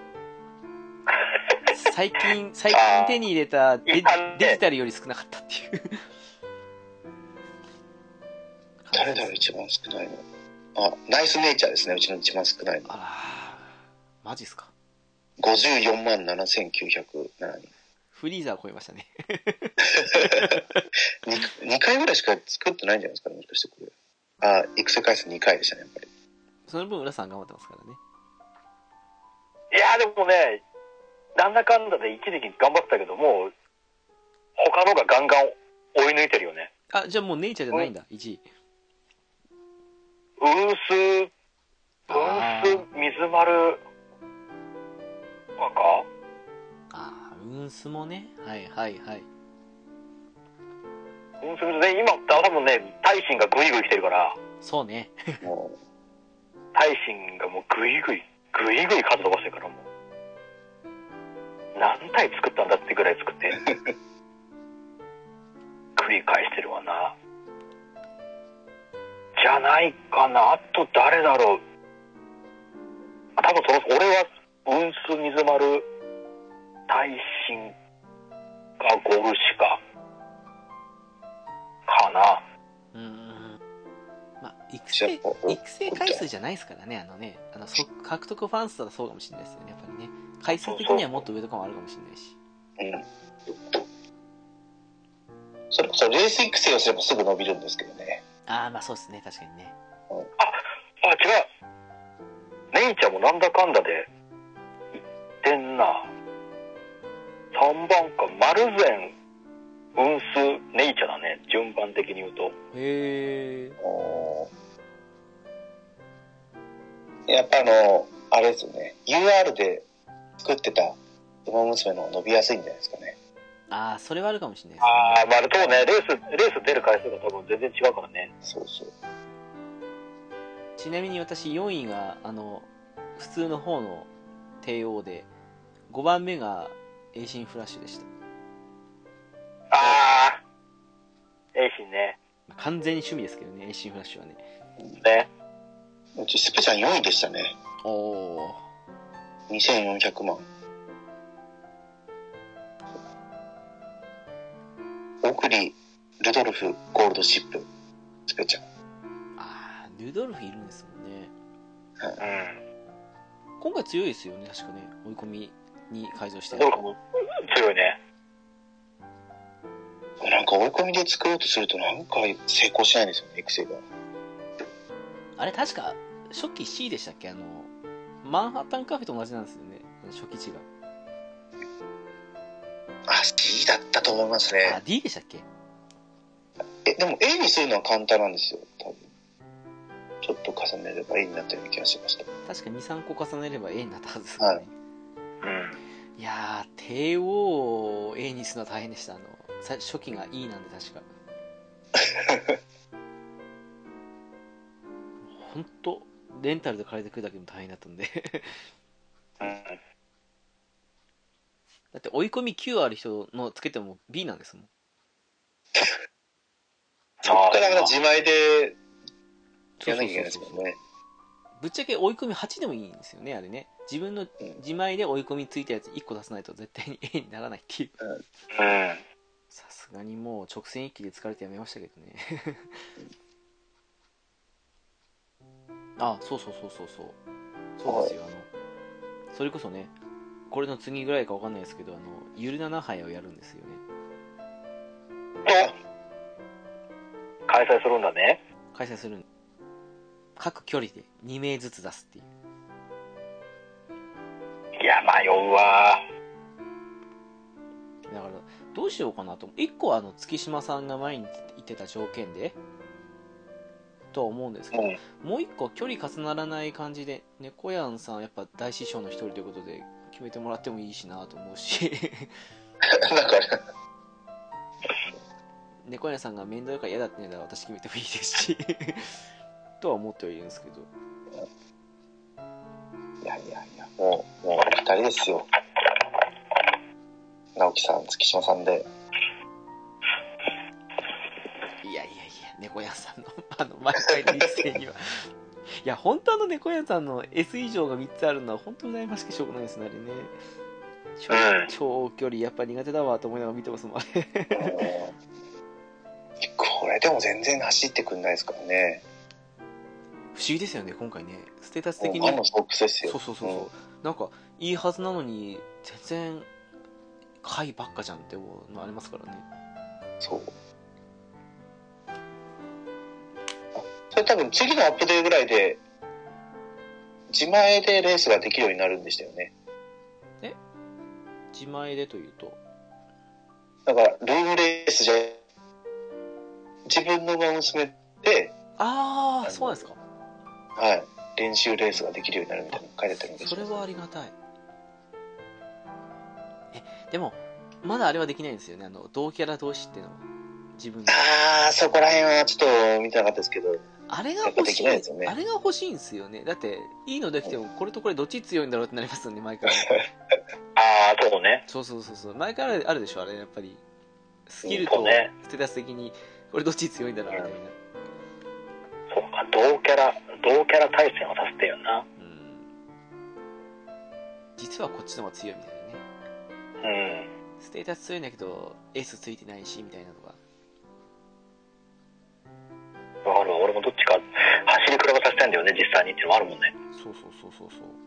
最近最近手に入れたデデジタルより少なかったっていう誰だろう一番少ないの。あ、ナイスネイチャーですね。うちの一番少ないの。あらマジっすか54万7907人。フリーザー超えましたね 2, 回ぐらいしか作ってないんじゃないですかね、もしかしてこれ。あ、育成回数2回でしたね、やっぱり。その分浦さん頑張ってますからねい。いや、でもね、なんだかんだで一時期頑張ってたけど、もう、他のがガンガン追い抜いてるよね。あじゃあもうネイチャーじゃないんだ1位。ウース、ウあー。ス、水丸、とか？あーウンスもね。はいはいはい。ウース、水で、今、多分ね、大臣がグイグイ来てるから、そうね。も 大臣がもうグイグイ、グイグイ数伸ばしてるから、もう。何体作ったんだってぐらい作って。繰り返してるわな。じゃないかな。あと誰だろう。あ多分その、俺は、ウンス、水丸、大臣かゴルシか。かな。うーんまあ育成お育成回数じゃないですからねあのねあのそ獲得ファン数だとそうかもしれないですよねやっぱりね回数的にはもっと上とかもあるかもしれないしう、うん。それこそレース育成をすればすぐ伸びるんですけどね。ああまあそうですね確かにねあ、違う。ネイちゃんもなんだかんだで、言ってんな。3番か、マルゼン、ウンス、ネイチャだね。順番的に言うと。へえやっぱあの、あれですよね。UR で作ってた馬娘の方が伸びやすいんじゃないですかね。ああそれはあるかもしれないですねああ、まあ、そうね。レース、レース出る回数が多分全然違うからね。そうそう。ちなみに私4位があの普通の方のテイオーで5番目がエイシンフラッシュでしたああ、エイシンね。まあ完全に趣味ですけどねエイシンフラッシュはねね。うちスペちゃん4位でしたね。おお2400万。オクリ、ルドルフ、ゴールドシップ、スペちゃん。ああルドルフいるんですもんねうん。今回強いですよね確かね追い込みに改造してどうかも強いね。なんか追い込みで作ろうとするとなんか成功しないんですよね、育成が。あれ確か初期 C でしたっけ？あのマンハッタンカフェと同じなんですよね初期値があ、C だったと思いますあね。D でしたっけ？え、でも A にするのは簡単なんですよ、多分。ちょっと重ねれば A になったような気がしました。確か23個重ねれば A になったはずですはいうん。い、やー帝王を A にするのは大変でしたあのさ初期が E なんで確か 本当レンタルで借りてくるだけでも大変だったんで。うん。だって追い込み9ある人のつけても B なんですもん。そっから自前でやらなきゃいけないですそうそうけどね。ぶっちゃけ追い込み8でもいいんですよねあれね。自分の自前で追い込みついたやつ1個出さないと絶対に A にならないっていう。うん。さすがにもう直線一気で疲れてやめましたけどねあそうそうそうそうそう。そうですよあの。それこそねこれの次ぐらいかわかんないですけどあのゆる7杯をやるんですよね。お開催するんだね。開催するん。各距離で2名ずつ出すっていう。いや、迷うわ。だからどうしようかなと。1個はあの月島さんが前に言ってた条件でとは思うんですけど、うん。もう一個距離重ならない感じで猫やんさんやっぱ大師匠の一人ということで決めてもらってもいいしなと思うしなんか、猫やんさんが面倒いから嫌だって言うなら私決めてもいいですし とは思ってはいるんですけどいやいやいや、もう、もう二人ですよ。直樹さん、月島さんで。猫やんさんの あの毎回の一斉には。いや本当あの猫やんさんの S 以上が3つあるのは本当に羨ましくしょうがないですねあれね。長うん。長距離やっぱ苦手だわと思いながら見てますもんあれ。う んこれでも全然走ってくんないですからね。不思議ですよね今回ね。ステータス的に。そうそうそうそう、なんかいいはずなのに全然回ばっかじゃんって思うのありますからね。そう。それ多分次のアップデートぐらいで、自前でレースができるようになるんでしたよね。自前でというと？だから、ルームレースじゃ、自分の馬を娘で、ああそうですか。はい、練習レースができるようになるみたいなの書いてあったんです。それはありがたい。えでもまだあれはできないんですよね。あの同キャラ同士っていうのは。自分であー、そこら辺はちょっと見てなかったですけど、あれが欲しい。ねあれが欲しいんですよね。だっていいのできてもこれとこれどっち強いんだろうってなりますよね毎回。ああ、そうね。そうそうそうそう。毎回あるあるでしょあれやっぱり。スキルとステータス的にこれどっち強いんだろうみたいな。そうか、同キャラ、同キャラ対戦をさせてよな。うん。実はこっちの方が強いみたいなね。うん。ステータス強いんだけどエースついてないしみたいなのわかるわ。俺もどっちか走り比べさせたいんだよね、実際にっていうのもあるもんね。そうそうそうそうそう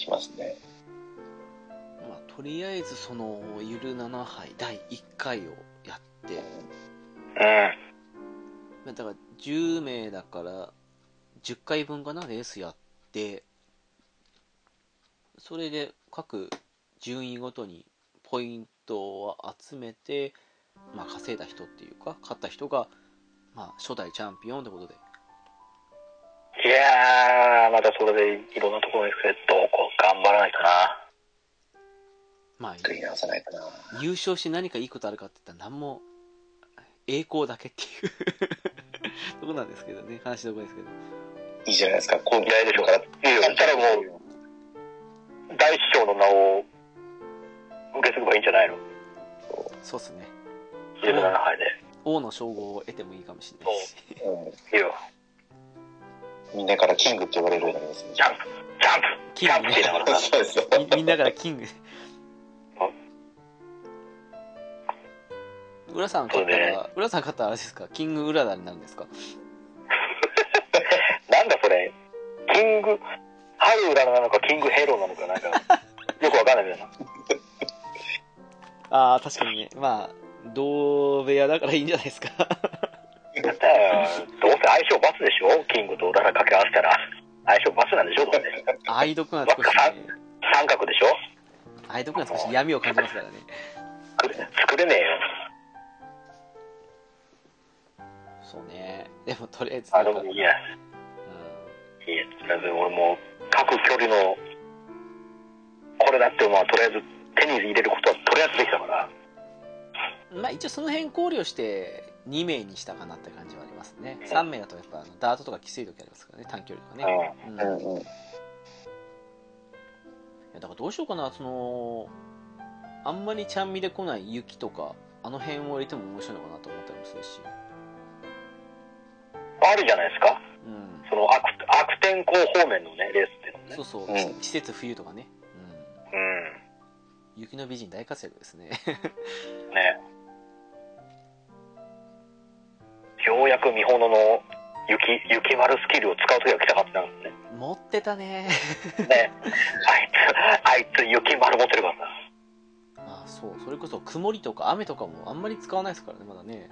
きますね。まあ、まあ、とりあえずそのゆる7杯第1回をやってうん。まあだから10名だから10回分かなレースやってそれで各順位ごとにポイントを集めて、まあ、稼いだ人っていうか勝った人が、まあ、初代チャンピオンってことでいやー、またそれでいろんなところに行くけど、こう頑張らないとな。まあ作り直さないかな。優勝して何かいいことあるかって言ったら何も栄光だけっていう とこなんですけどね話のとこですけどいいじゃないですか。こういやいいでしょうから。いいよ。そしたらもう、大師匠の名を受け継げばいいんじゃないの？そうっすね17杯で。王の称号を得てもいいかもしれないしうんいいよ。みんなからキングって呼ばれるようになりますねジ。ャンプ、ジャンプ、キングねジャンプって言いながらさ。そうですよ。みみんなからキング浦さん勝ったそうら、浦さん勝ったらあれですか？キング浦田になるんですか？なんだそれ、キング、春浦なのかキングヘロなのかなんか、よくわかんないけどな。ああ、確かにね。まあ、同部屋だからいいんじゃないですか。だって、どうせ相性バツでしょ？キングと浦田掛け合わせたら。相性バツなんでしょ？どうせ。愛読が少しね、三角でしょ？愛読が少し闇を感じますからね。作れねえよ。そうね。でも、とりあえず、あ、でもいいや。いいや、とりあえず俺も、各距離の、これだって、まあ、とりあえず手に入れることはとりあえずできたから。うんまあ、一応その辺考慮して、2名にしたかなって感じはありますね。3名だとやっぱ、ダートとかきつい時ありますからね、短距離とかね。うん。いうんうん。や、だからどうしようかな、その、あんまりちゃんみで来ない雪とか、あの辺を入れても面白いのかなと思ったりもするし。あるじゃないですか。うん。その悪悪天候方面のね、レースっていうのねそう。そう、うん季節冬とかね。うん。うん。雪の美人大活躍ですね。ね。ようやく見本の雪、雪丸スキルを使う時が来たかったんですね。持ってたね。ね。あいつ、あいつ雪丸持ってるからな。まあそう、それこそ曇りとか雨とかもあんまり使わないですからね、まだね。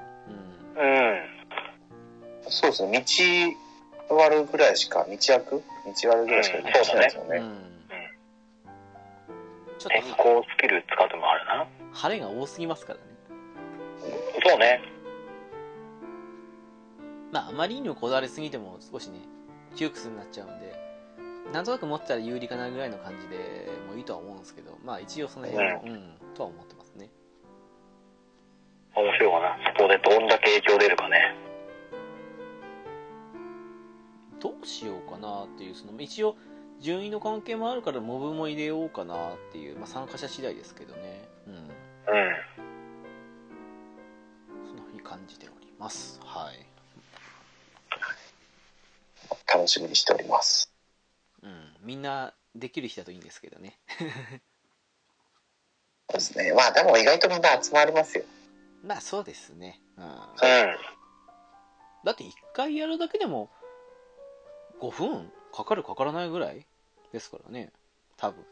うん。うん。そうですね。道割るぐらいしか、道役道割るぐらいしかできないですよね。うん。ちょっ天とは候スキル使うともあるな。晴れが多すぎますからね。そうね。まああまりにもこだわりすぎても少しね、窮屈になっちゃうんで、なんとなく持ってたら有利かなぐらいの感じでもいいとは思うんですけど、まあ一応その辺も、うん、とは思ってますね。面白いかな。そこでどんだけ影響出るかね。どうしようかなっていう、その一応順位の関係もあるからモブも入れようかなっていう、まあ参加者次第ですけどね。うん。うん。そんな風に感じております。はい。楽しみにしております。うん。みんなできる日だといいんですけどね。そうですね。まあでも意外とみんな集まりますよ。まあそうですね。うん。うん。だって1回やるだけでも5分かかるかからないぐらいですからね。多分。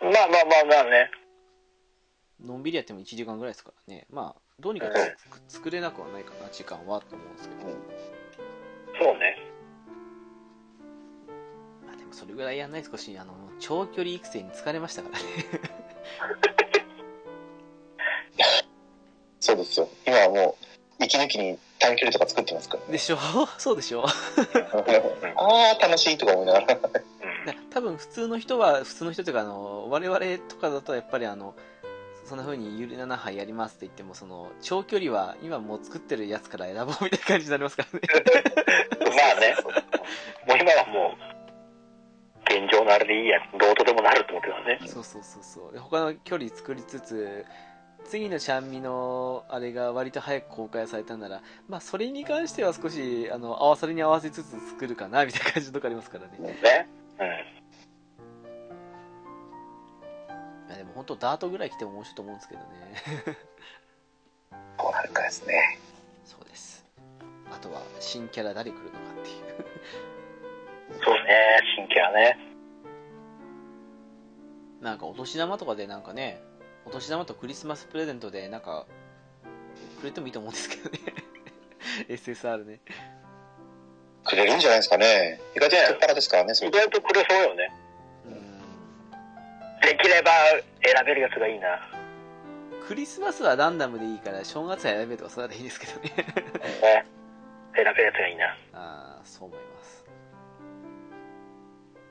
まあまあまあまあね。のんびりやっても1時間ぐらいですからね。まあ、どうにかつ作れなくはないかな、時間はと思うんですけど。そうね。まあでもそれぐらいやんないと少し、あの、長距離育成に疲れましたからね。そうですよ。今はもう、息抜きに短距離とか作ってますから。でしょ？そうでしょ？ああ、楽しいとか思いながら。多分普通の人は、普通の人というか、あの、我々とかだとやっぱりあの、そんな風にゆり7杯やりますって言っても、その、長距離は今もう作ってるやつから選ぼうみたいな感じになりますからね。まあね。もう今はもう、現状のあれでいいや。どうとでもなると思ってたね。そうそうそうそう。で他の距離作りつつ、次のシャンミのあれが割と早く公開されたんなら、まあそれに関しては少し、あの、合わさりに合わせつつ作るかな、みたいな感じのとこありますからね。ね。うん。でも本当ダートぐらい来ても面白いと思うんですけどね。どうなるかですね。そうです。あとは、新キャラ誰来るのかっていう。そうね。新キャラね。なんかお年玉とかでなんかね、お年玉とクリスマスプレゼントでなんか、くれてもいいと思うんですけどね。SSR ね。くれるんじゃないですかね。意外と太っ腹ですからね、意。外とくれそうよね。うん。できれば選べるやつがいいな。クリスマスはランダムでいいから、正月は選べとかそうならいいですけどね。ね。選べるやつがいいな。ああ、そう思います。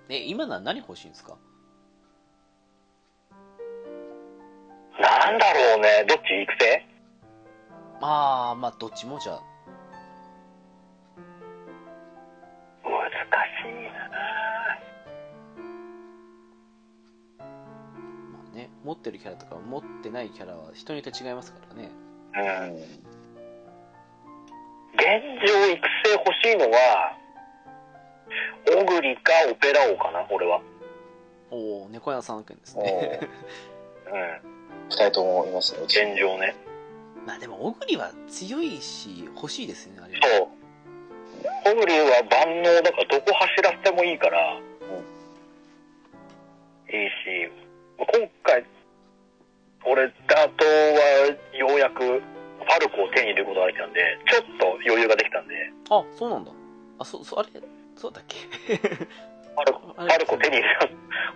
え、今のは何欲しいんですか？なんだろうね。どっち育成ああ、まあ、どっちもじゃあ。難しい持ってるキャラとか持ってないキャラは人によって違いますからね。うん。現状育成欲しいのは、グリかオペラ王かな、俺は。おお猫屋さん件ですおねーうん。二人ともいますね。現状ね。まあでもオグリは強いし欲しいですよねあれはそう。オグリは万能だからどこ走らせてもいいから、いいし、今回、俺、ダートはようやくファルコを手に入れることができたんで、ちょっと余裕ができたんで、あそうなんだ。あそそあれそうだっけ？ファルコ、ファルコ手に入れた。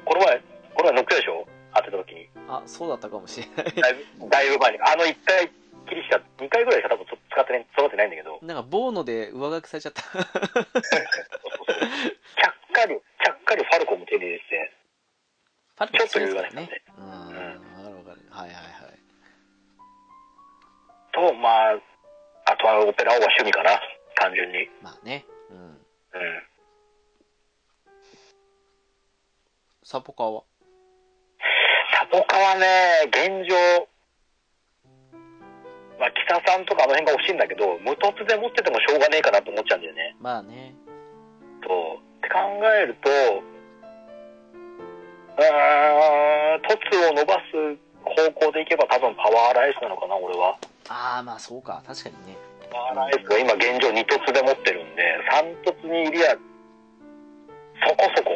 この前、この前乗ってたでしょ？当てた時に。あそうだったかもしれない。だいぶ、だいぶ前に。あの1回きりしか、2回ぐらいしか多分使ってね、育ってないんだけど、なんかボーノで上書きされちゃった。ちゃっかり、ちゃっかりファルコも手に入れて、パルコちょっと余裕がねうんわかるわかるはいはいはい。と、まあ、あとはオペラ王は趣味かな、単純に。まあね。うん。うん。サポカーは？サポカはね、現状、まあ、北さんとかあの辺が欲しいんだけど、無凸で持っててもしょうがねえかなと思っちゃうんだよね。まあね。と、って考えると、うーん、凸を伸ばす方向でいけば多分パワーライスなのかな、俺は。ああまあそうか。確かにね。パワーライスが今現状2凸で持ってるんで、3凸にいりゃ、そこそこ。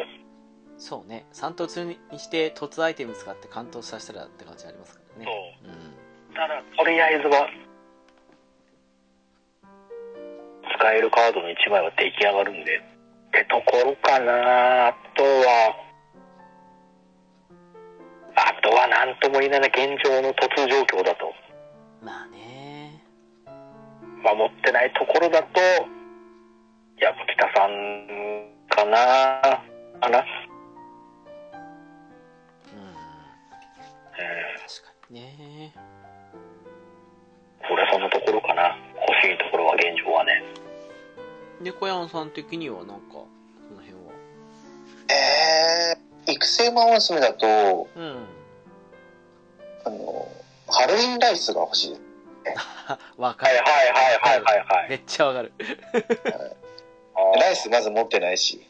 そうね。3突にして突アイテム使って関東させたらって感じありますからね。そう。うん。ただ、とりあえずは、使えるカードの1枚は出来上がるんで、ってところかなあとは、あ何とも言えないな、現状の突状況だと。まあねまあ、持ってないところだと、やっぱ北さんかなかな。うんうん。確かにね俺はそんなところかな。欲しいところは現状はね。猫山さん的にはなんかその辺は？えー、育成魔王娘だと、うんあの、ハロウィンライスが欲しいです。わかるはいはいはいはいはいはい。めっちゃわかるライスまず持ってないし。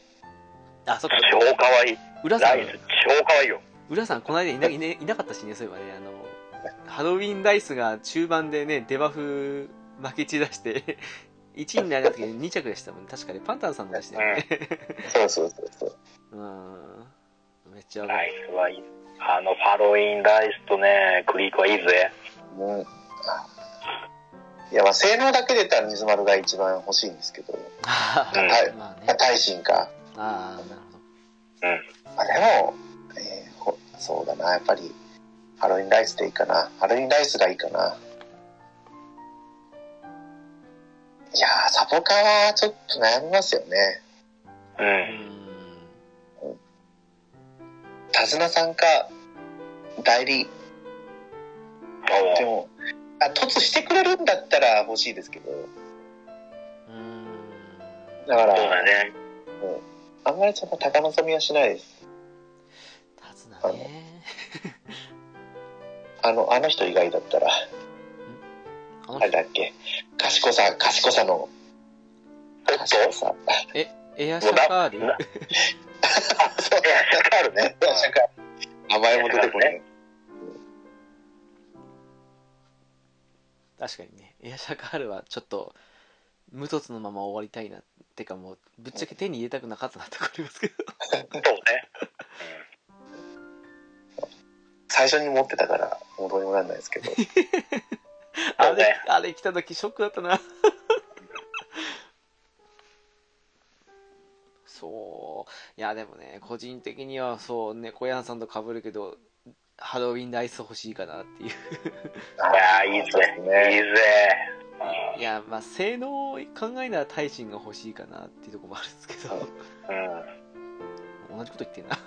あそっか超かわいい。浦さんライス超かわいいよ。浦さんこの間いないねいなかったしねそういえばねあのハロウィンダイスが中盤でねデバフ負け散らして 1位になった時に2着でしたもんね確かにパンタンさんでしたよねそうそうそうそう。うんめっちゃわかラるイスはいい。あの、ハロウィンライスとね、クリークはいいぜ。うん。いや、まあ、性能だけで言ったら水丸が一番欲しいんですけど、はいまあねまあ、耐震か。ああなるほどまあ、でも、えーほそうだな、やっぱり、ハロウィンライスでいいかな。ハロウィンライスがいいかな。いやー、サポカはちょっと悩みますよね。う。うんん手綱さんか、代理。でも、あ、突してくれるんだったら欲しいですけど、うん。だかそうだら、ね。あんまりそんな高望みはしないです。手綱ね。あの、あの人以外だったら、あれだっけ、賢さ、賢さの、賢さ。エアシャカール？なそう、シャカールね。ね、なんか、名前も出てこない。確かにねエアシャカールはちょっと無凸のまま終わりたいなってかもうぶっちゃけ手に入れたくなかったなってありますけどそうね。最初に持ってたから、もうどうにもなんないですけど。あれねあれ来た時ショックだったなそういやでもね個人的にはそう猫屋さんと被るけどハロウィンライス欲しいかなっていういやー、いいぜ。いいぜ。いやまあ性能を考えなら耐震が欲しいかなっていうところもあるんですけどうん。同じこと言ってんな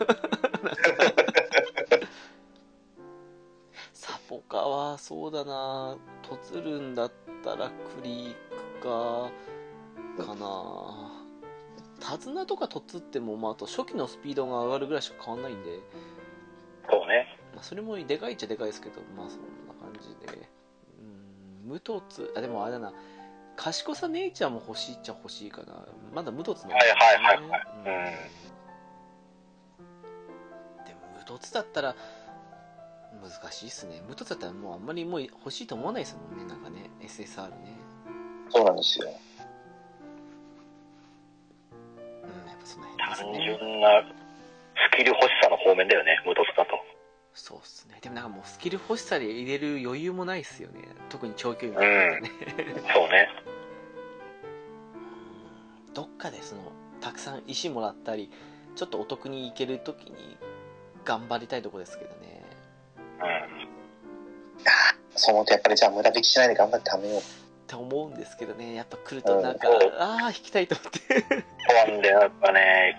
サポカはそうだなとつるんだったらクリークかかな手綱とかとっつっても、まあ、あと初期のスピードが上がるぐらいしか変わんないんで、そうね。まあ、それもでかいっちゃでかいですけど、まあ、そんな感じで。うん、無凸、あ、でもあれだな、賢さ姉ちゃんも欲しいっちゃ欲しいかな。まだ無凸なんで、ね、はいはいはいはい。うん。でも無凸だったら、難しいっすね。無凸だったらもうあんまりもう欲しいと思わないですもんね、なんかね、SSR ね。そうなんですよ。その辺単ですね純なスキル欲しさの方面だよね、無凸だと。そうっすねでもなんかもうスキル欲しさで入れる余裕もないっすよね特に長距離のね、そうね。どっかでそのたくさん石もらったりちょっとお得に行ける時に頑張りたいとこですけどねうん。そう思うとやっぱりじゃあ無駄引きしないで頑張って貯めよう。って思うんですけどね。やっぱ来るとなんか、う。んああ引きたいと思って。そうなんで、やっぱね、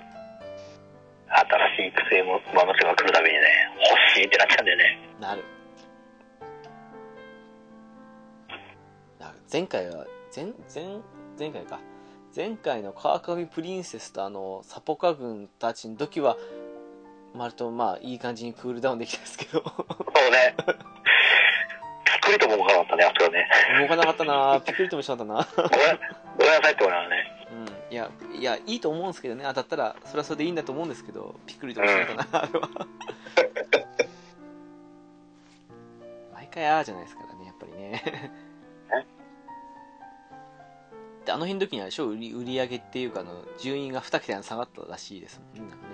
新しい育成も馬の手が来るたびにね、欲しいってなっちゃうんだよね。なる。あ前回は前前前回か。前回の川上プリンセスとあのサポカ軍たちの時は割とまあいい感じにクールダウンできたんですけど。そうね。ピクリとも動かなかったね、あそこはね。動かなかったなピクリともしまったなごめん、ごめんなさいって思いながらね。うん。いやいやいいと思うんですけどね。当たったらそれはそれでいいんだと思うんですけどピクリともしまったな、あれは。毎回ああじゃないですからねやっぱりね。であの辺の時にはでしょ？売り売り上げっていうかあの順位が2桁に下がったらしいですもんねなんかね。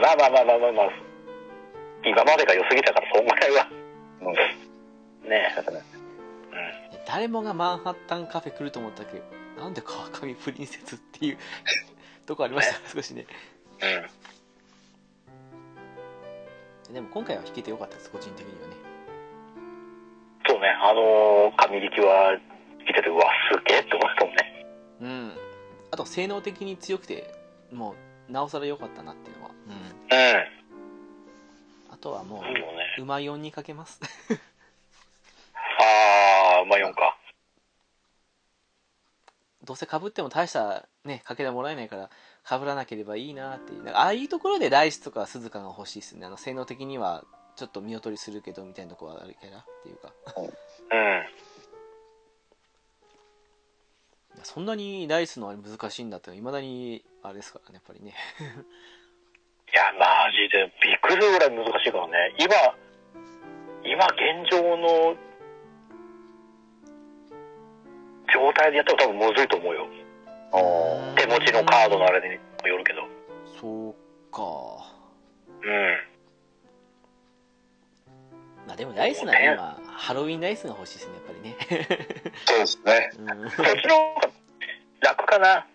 まあまあまあまあまあまあ、今までが良すぎたから、そんぐらいは。うん。ねだからで誰もがマンハッタンカフェ来ると思ったけどなんで川上プリンセスっていう とこありました？少しねうん。でも今回は弾けてよかったです個人的にはねそうね、あのー、上力は見てて、うわ、すげえって思ったもんね。うんあと性能的に強くてもうなおさら良かったなっていうのはうんうん。あとはもそうね。う馬4にかけますああ4か。どうせ被っても大したねかけらもらえないから被らなければいいなっていうなんかああいうところでライスとか鈴鹿が欲しいですねあの性能的にはちょっと見劣りするけどみたいなところはあるキャラっていうかうん。そんなにライスのあれ難しいんだっていまだにあれですからねやっぱりね いや、マジでびっくりするぐらい難しいからね。今、今現状の状態でやったら多分むずいと思うよ。手持ちのカードのあれにもよるけど。そうかうん。まあでもライスなら今ハロウィンライスが欲しいですねやっぱりねそうですね。うんそっちの方が楽かな。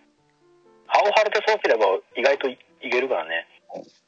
青春でそうすれば意外といいけるからね。home.